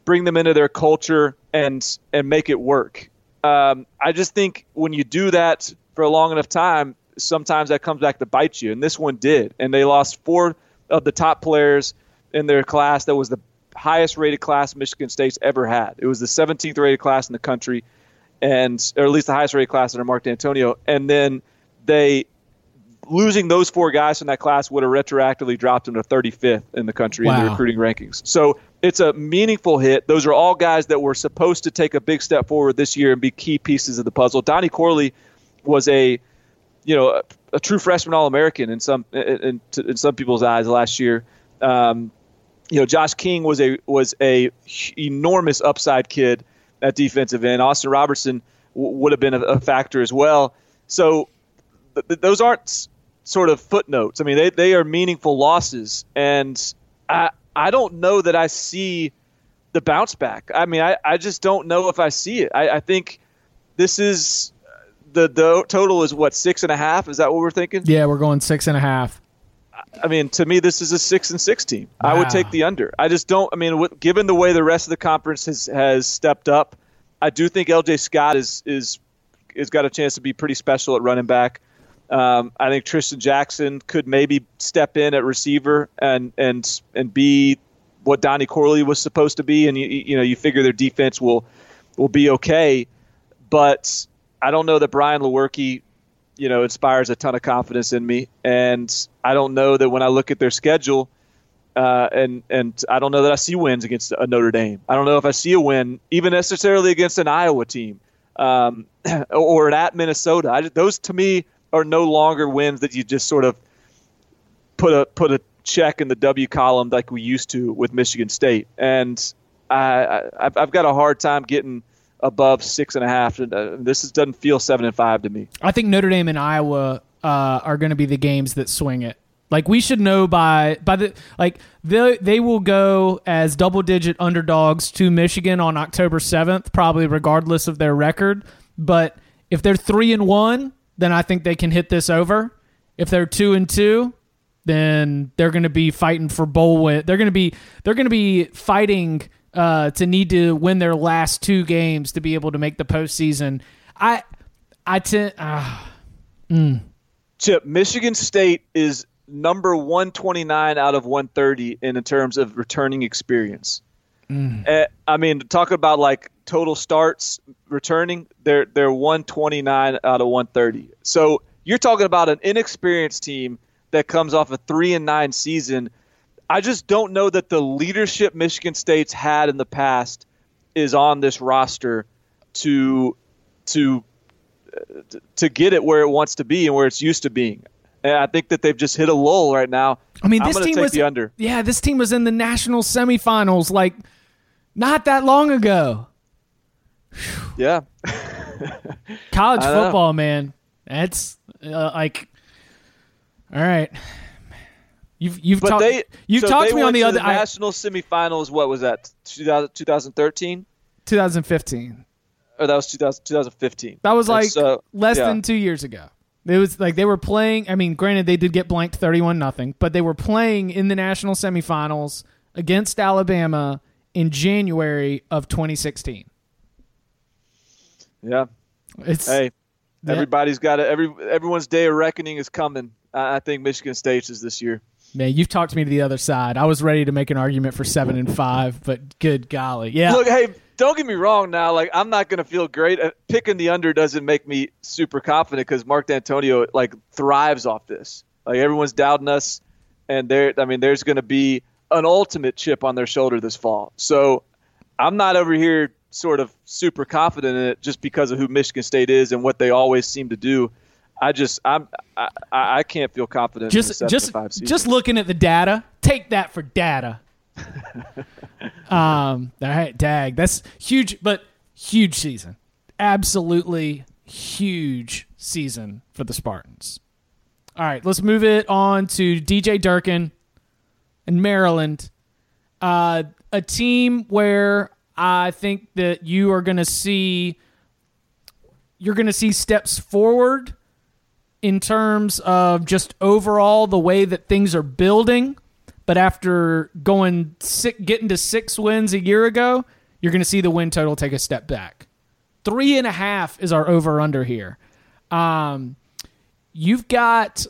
bring them into their culture and and make it work. Um, I just think when you do that for a long enough time, sometimes that comes back to bite you. And this one did. And they lost four of the top players in their class. That was the highest rated class Michigan State's ever had. It was the 17th rated class in the country, and or at least the highest rated class under Mark Dantonio. And then they losing those four guys from that class would have retroactively dropped him to 35th in the country wow. in the recruiting rankings. So it's a meaningful hit. Those are all guys that were supposed to take a big step forward this year and be key pieces of the puzzle. Donnie Corley was a, you know, a, a true freshman All-American in some in, in, some people's eyes last year. Um, you know, Josh King was a was a enormous upside kid at defensive end. Austin Robertson w- would have been a, a factor as well. So th- those aren't sort of footnotes. I mean, they, they are meaningful losses, and I I don't know that I see the bounce back. I mean, I, I just don't know if I see it. I, I think this is the the total is what six and a half. Is that what we're thinking? Yeah, we're going six and a half. I mean, to me, this is a six and six team. Wow. I would take the under. I just don't. I mean, given the way the rest of the conference has has stepped up, I do think L.J. Scott is is is got a chance to be pretty special at running back. Um, I think Trishton Jackson could maybe step in at receiver and and and be what Donnie Corley was supposed to be, and you you know you figure their defense will will be okay, but I don't know that Brian Lewerke, you know, inspires a ton of confidence in me, and I don't know that when I look at their schedule, uh, and and I don't know that I see wins against a Notre Dame. I don't know if I see a win even necessarily against an Iowa team um, or an at Minnesota. I, those to me are no longer wins that you just sort of put a put a check in the W column like we used to with Michigan State. And I, I I've got a hard time getting above six and a half. And uh, this is, doesn't feel seven and five to me. I think Notre Dame and Iowa uh, are going to be the games that swing it. Like we should know by by the like they they will go as double digit underdogs to Michigan on October seventh, probably regardless of their record. But if they're three and one, then I think they can hit this over. If they're two and two, then they're going to be fighting for bowl win. They're going to be they're going to be fighting uh, to need to win their last two games to be able to make the postseason. I I tend. Uh, mm. Chip, Michigan State is number 129 out of 130 in terms of returning experience. Mm. Uh, I mean, talk about like total starts returning, they're they're 129 out of 130. So you're talking about an inexperienced team that comes off a three and nine season. I just don't know that the leadership Michigan State's had in the past is on this roster to to to get it where it wants to be and where it's used to being. And I think that they've just hit a lull right now. I mean, this team was under. Yeah, this team was in the national semifinals like not that long ago. Yeah. College football, know. man. That's uh, like all right. You've you've but talked they, you've so talked to me on the, the other national I, semifinals. What was that? 2013. 2015. Or that was 2000, 2015. That was like so, less yeah. than two years ago. It was like they were playing. I mean, granted, they did get blanked thirty-one nothing, but they were playing in the national semifinals against Alabama in January of 2016. Yeah, it's hey, everybody's got it. Every everyone's day of reckoning is coming. I think Michigan State's is this year. Man, you've talked me to the other side. I was ready to make an argument for seven and five, but good golly, yeah. Look, hey, don't get me wrong. Now, like I'm not going to feel great. Uh, picking the under doesn't make me super confident because Mark Dantonio like thrives off this. Like everyone's doubting us, and there. I mean, there's going to be an ultimate chip on their shoulder this fall. So I'm not over here sort of super confident in it just because of who Michigan State is and what they always seem to do. I just I'm I, I can't feel confident. Just just just looking at the data. Take that for data. um. All right, Dag. That's huge, but huge season. Absolutely huge season for the Spartans. All right, let's move it on to DJ Durkin and Maryland. Uh, a team where I think that you are going to see you're going to see steps forward in terms of just overall the way that things are building. But after going six, getting to six wins a year ago, you're going to see the win total take a step back. Three and a half is our over under here. Um, you've got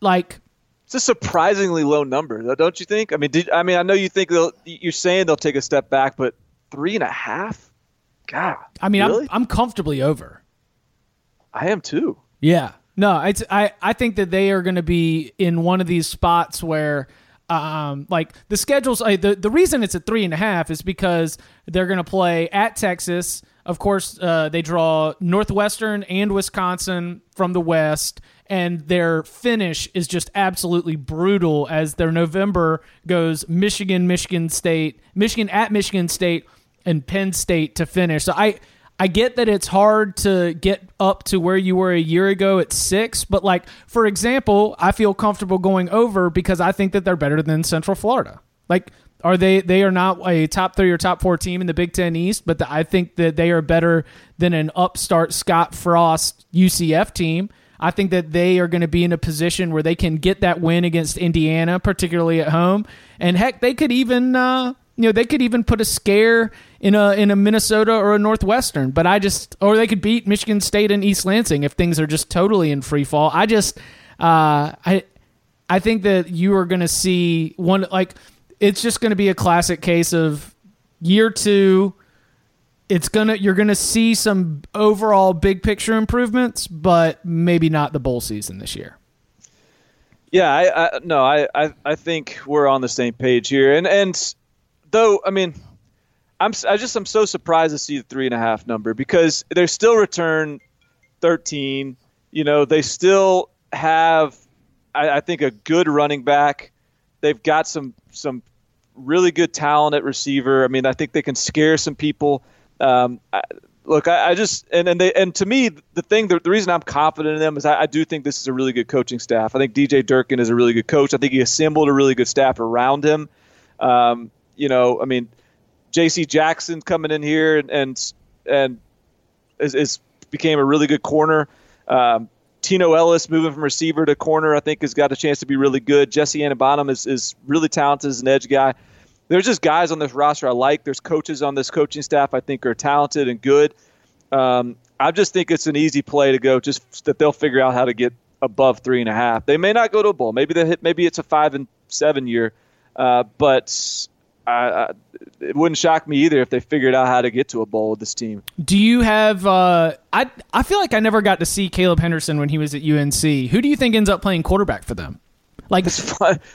like it's a surprisingly low number, don't you think? I mean, did, I mean, I know you think they'll, you're saying they'll take a step back, but three and a half, God. I mean, really? I'm I'm comfortably over. I am too. Yeah, no, it's I I think that they are going to be in one of these spots where. Um, like the schedules, uh, the the reason it's a three and a half is because they're going to play at Texas. Of course, uh, they draw Northwestern and Wisconsin from the West, and their finish is just absolutely brutal. As their November goes, Michigan, Michigan State, Michigan at Michigan State, and Penn State to finish. So I I get that it's hard to get up to where you were a year ago at six, but like for example, I feel comfortable going over because I think that they're better than Central Florida. Like, are they? They are not a top three or top four team in the Big Ten East, but the, I think that they are better than an upstart Scott Frost UCF team. I think that they are going to be in a position where they can get that win against Indiana, particularly at home, and heck, they could even. Uh, you know, they could even put a scare in a in a Minnesota or a Northwestern, but I just or they could beat Michigan State and East Lansing if things are just totally in free fall. I just uh, I I think that you are going to see one like it's just going to be a classic case of year 2 it's to you're going to see some overall big picture improvements, but maybe not the bowl season this year. Yeah, I, I no, I, I I think we're on the same page here, and and though I mean, I'm I just I'm so surprised to see the three and a half number because they still return thirteen. You know, they still have I, I think a good running back. They've got some some really good talent at receiver. I mean, I think they can scare some people. Um, I, look, I, I, just and and they and to me the thing the, the reason I'm confident in them is I, I, do think this is a really good coaching staff. I think DJ Durkin is a really good coach. I think he assembled a really good staff around him. Um, you know, I mean, J.C. Jackson coming in here and and, and is, is, became a really good corner. Um, Tino Ellis moving from receiver to corner, I think, has got a chance to be really good. Jesse Aniebonam is, is really talented as an edge guy. There's just guys on this roster I like. There's coaches on this coaching staff I think are talented and good. Um, I just think it's an easy play to go, just that they'll figure out how to get above three and a half. They may not go to a bowl. Maybe they hit. Maybe it's a five and seven year. Uh, but I, I, it wouldn't shock me either if they figured out how to get to a bowl with this team. Do you have? Uh, I I feel like I never got to see Caleb Henderson when he was at UNC. Who do you think ends up playing quarterback for them? Like,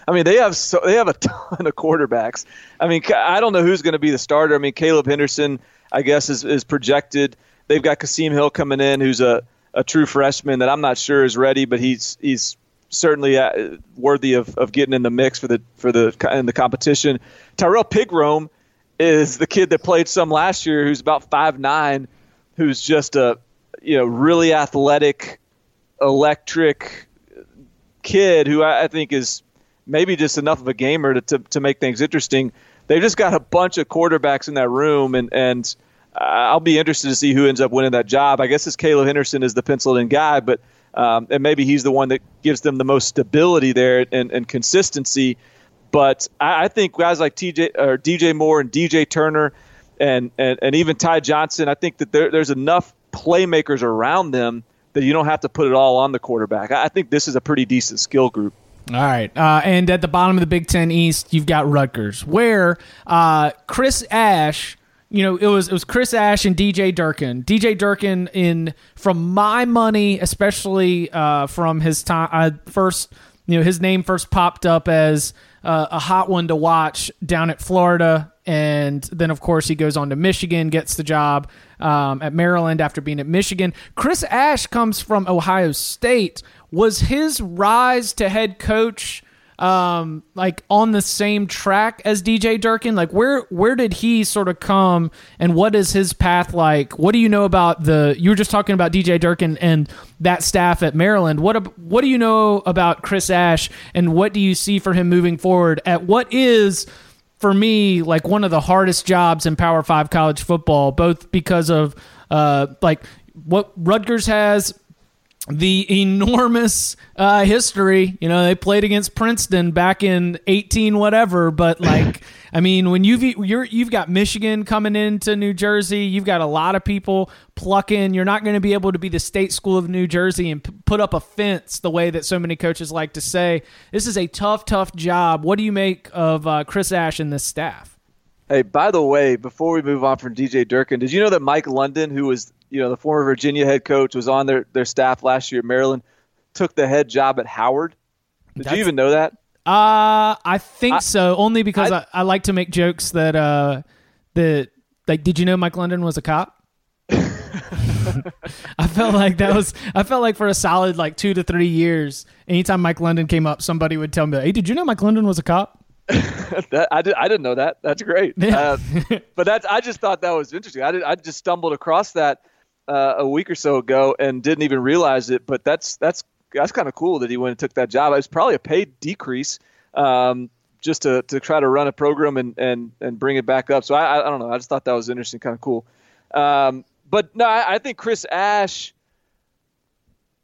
I mean, they have so they have a ton of quarterbacks. I mean, I don't know who's going to be the starter. I mean, Caleb Henderson, I guess, is is projected. They've got Kasim Hill coming in, who's a a true freshman that I'm not sure is ready, but he's he's certainly uh, worthy of, of getting in the mix for the for the in the competition. Tyrell Pigrome is the kid that played some last year, who's about five nine, who's just a you know really athletic, electric kid who I, I think is maybe just enough of a gamer to, to, to make things interesting. They've just got a bunch of quarterbacks in that room, and and I'll be interested to see who ends up winning that job. I guess it's Caleb Henderson is the penciled in guy, but um, and maybe he's the one that gives them the most stability there and, and consistency. But I, I, think guys like TJ or DJ Moore and DJ Turner and, and, and even Ty Johnson, I think that there, there's enough playmakers around them that you don't have to put it all on the quarterback. I, I think this is a pretty decent skill group. All right. Uh, and at the bottom of the Big Ten East, you've got Rutgers, where uh, Chris Ash you know, it was it was Chris Ash and DJ Durkin. DJ Durkin, in from my money, especially uh, from his time, uh, first, you know, his name first popped up as uh, a hot one to watch down at Florida, and then of course he goes on to Michigan, gets the job um, at Maryland after being at Michigan. Chris Ash comes from Ohio State. Was his rise to head coach? Um, like on the same track as DJ Durkin? Like where where did he sort of come and what is his path like? What do you know about the you were just talking about DJ Durkin and that staff at Maryland. What what do you know about Chris Ash and what do you see for him moving forward at what is for me like one of the hardest jobs in Power 5 college football both because of uh, like what Rutgers has the enormous uh, history. You know, they played against Princeton back in eighteen whatever, but like. I mean, when you've you're you've got Michigan coming into New Jersey, you've got a lot of people plucking. You're not going to be able to be the state school of New Jersey and p- put up a fence the way that so many coaches like to say. This is a tough, tough job. What do you make of uh, Chris Ash and this staff? Hey, by the way, before we move on from DJ Durkin, did you know that Mike London, who was you know, the former Virginia head coach was on their, their staff last year at Maryland, took the head job at Howard. Did That's, you even know that? Uh, I think I, so. Only because I, I, I, like to make jokes that uh that like did you know Mike London was a cop? I felt like that was I felt like for a solid like two to three years, anytime Mike London came up, somebody would tell me, "Hey, did you know Mike London was a cop?" that, I, did, I didn't know that. That's great. Yeah. uh, but that's I just thought that was interesting. I did, I just stumbled across that uh, a week or so ago and didn't even realize it. But that's that's that's kind of cool that he went and took that job. It was probably a paid decrease um, just to, to try to run a program and, and, and bring it back up. So I, I don't know. I just thought that was interesting, kind of cool. Um, but no, I, I, think Chris Ash,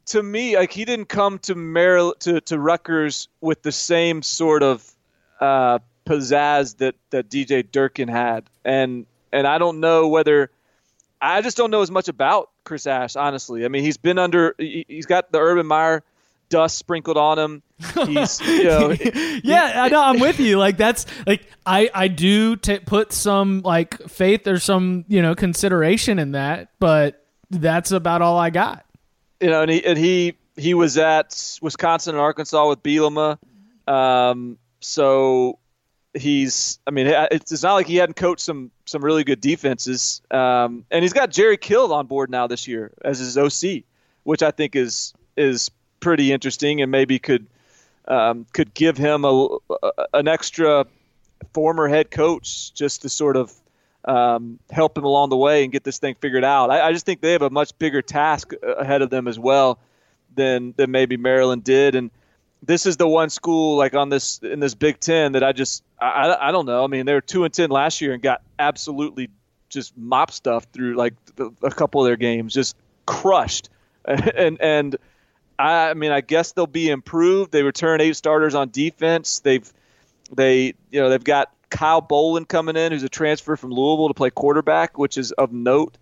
to me, like he didn't come to Maryland to, to Rutgers with the same sort of uh, pizzazz that that DJ Durkin had, and and I don't know whether I just don't know as much about Chris Ash, honestly. I mean, he's been under, he's got the Urban Meyer dust sprinkled on him. He's, you know, yeah, I know. I'm with you. Like that's like I I do t- put some like faith or some you know consideration in that, but that's about all I got. You know, and he and he he was at Wisconsin and Arkansas with Bielema. Um, so he's I mean it's not like he hadn't coached some some really good defenses um, and he's got Jerry Kill on board now this year as his OC which I think is is pretty interesting and maybe could um, could give him a, a, an extra former head coach just to sort of um, help him along the way and get this thing figured out. I, I just think they have a much bigger task ahead of them as well than than maybe Maryland did, and this is the one school like on this in this Big Ten that I just I, I don't know. I mean, they were two and ten last year and got absolutely just mop stuff through like the, a couple of their games, just crushed, and and I, I mean I guess they'll be improved. They return eight starters on defense. They've they you know they've got Kyle Bolin coming in, who's a transfer from Louisville to play quarterback, which is of note.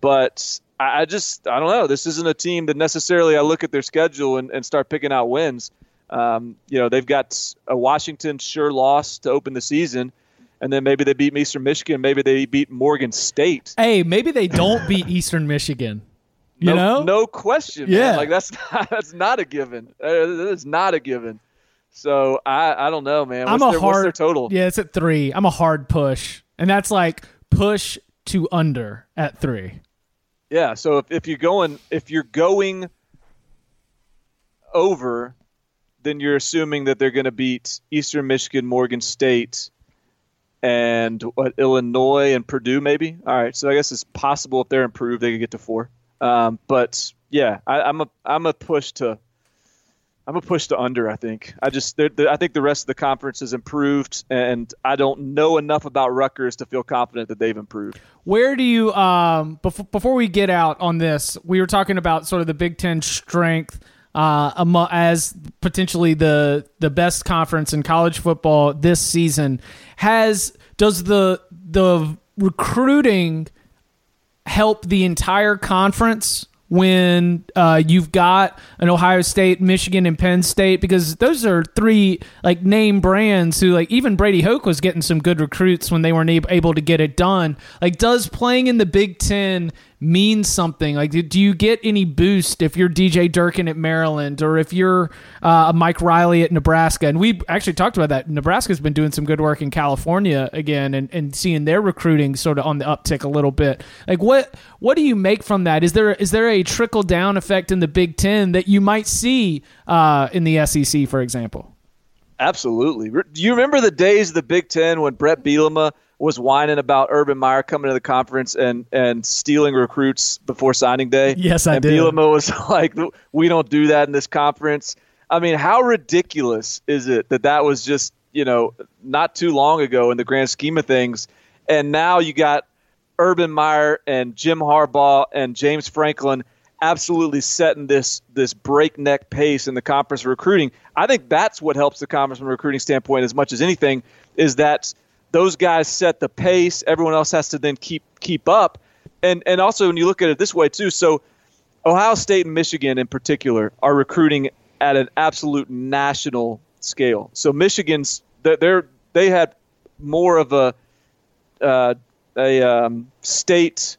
But I, I just I don't know. This isn't a team that necessarily I look at their schedule and, and start picking out wins. Um, you know, they've got a Washington sure loss to open the season, and then maybe they beat Eastern Michigan. Maybe they beat Morgan State. Hey, maybe they don't beat Eastern Michigan. You no, know, no question. Yeah, man. like that's not, that's not a given. Uh, it's not a given. So I I don't know, man. What's I'm a their, hard total? Yeah, it's at three. I'm a hard push, and that's like push to under at three. Yeah. So if, if you're going if you're going over, then you're assuming that they're going to beat Eastern Michigan, Morgan State, and what Illinois and Purdue maybe. All right. So I guess it's possible if they're improved they could get to four. Um, but yeah, I, I'm a I'm a push to I'm a push to under. I think I just they're, they're, I think the rest of the conference has improved, and I don't know enough about Rutgers to feel confident that they've improved. Where do you um before before we get out on this? We were talking about sort of the Big Ten strength. Uh, as potentially the the best conference in college football this season, has does the the recruiting help the entire conference when uh, you've got an Ohio State, Michigan, and Penn State because those are three like name brands who like even Brady Hoke was getting some good recruits when they weren't able to get it done. Like, does playing in the Big Ten means something? Like, do you get any boost if you're DJ Durkin at Maryland or if you're uh, Mike Riley at Nebraska? And we actually talked about that. Nebraska's been doing some good work in California again and, and seeing their recruiting sort of on the uptick a little bit. Like, what what do you make from that? Is there is there a trickle down effect in the Big Ten that you might see uh, in the SEC, for example? Absolutely. Do you remember the days of the Big Ten when Bret Bielema – was whining about Urban Meyer coming to the conference and and stealing recruits before signing day. Yes, I and did. Bielema was like, "We don't do that in this conference." I mean, how ridiculous is it that that was just you know not too long ago in the grand scheme of things, and now you got Urban Meyer and Jim Harbaugh and James Franklin absolutely setting this this breakneck pace in the conference recruiting. I think that's what helps the conference from a recruiting standpoint as much as anything is that those guys set the pace. Everyone else has to then keep keep up. And and also when you look at it this way too, so Ohio State and Michigan in particular are recruiting at an absolute national scale. So Michigan's they're they had more of a uh, a um, state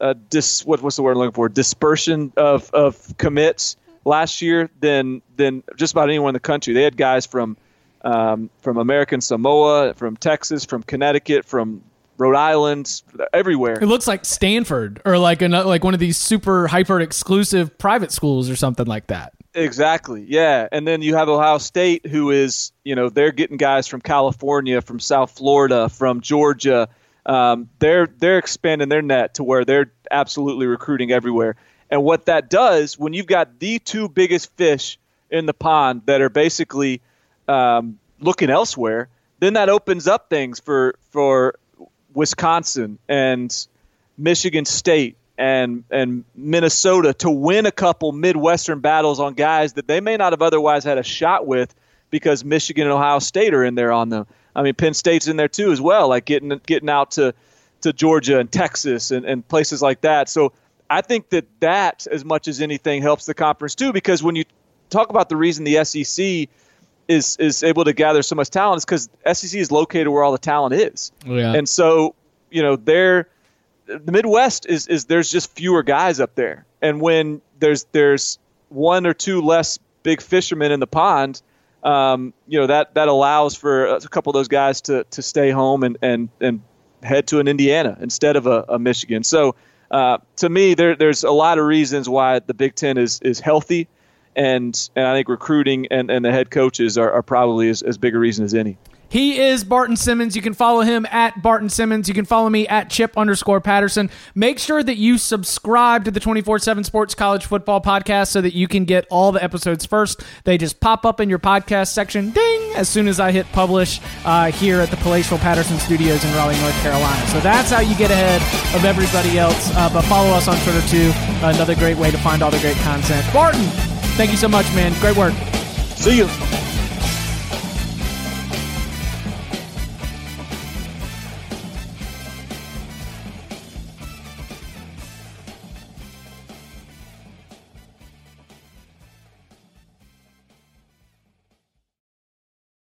uh, dis what what's the word I'm looking for dispersion of of commits last year than than just about anyone in the country. They had guys from um, from American Samoa, from Texas, from Connecticut, from Rhode Island, everywhere. It looks like Stanford or like a, like one of these super hyper exclusive private schools or something like that. Exactly. Yeah. And then you have Ohio State who is, you know, they're getting guys from California, from South Florida, from Georgia. Um, they're they're expanding their net to where they're absolutely recruiting everywhere. And what that does when you've got the two biggest fish in the pond that are basically um, looking elsewhere, then that opens up things for for Wisconsin and Michigan State and and Minnesota to win a couple Midwestern battles on guys that they may not have otherwise had a shot with because Michigan and Ohio State are in there on them. I mean, Penn State's in there too as well, like getting getting out to to Georgia and Texas and, and places like that. So I think that that as much as anything helps the conference too, because when you talk about the reason the SEC is is able to gather so much talent is because SEC is located where all the talent is. Yeah. And so, you know, they're the Midwest is is there's just fewer guys up there. And when there's there's one or two less big fishermen in the pond, um, you know, that that allows for a couple of those guys to to stay home and and and head to an Indiana instead of a, a Michigan. So uh, to me, there, there's a lot of reasons why the Big Ten is is healthy and and I think recruiting and, and the head coaches are, are probably as, as big a reason as any. He is Barton Simmons. You can follow him at Barton Simmons. You can follow me at Chip underscore Patterson. Make sure that you subscribe to the 24 7 Sports College Football Podcast so that you can get all the episodes first. They just pop up in your podcast section, ding, as soon as I hit publish uh, here at the Palatial Patterson Studios in Raleigh, North Carolina. So that's how you get ahead of everybody else. Uh, but follow us on Twitter too. Another great way to find all the great content. Barton, thank you so much, man. Great work. See you.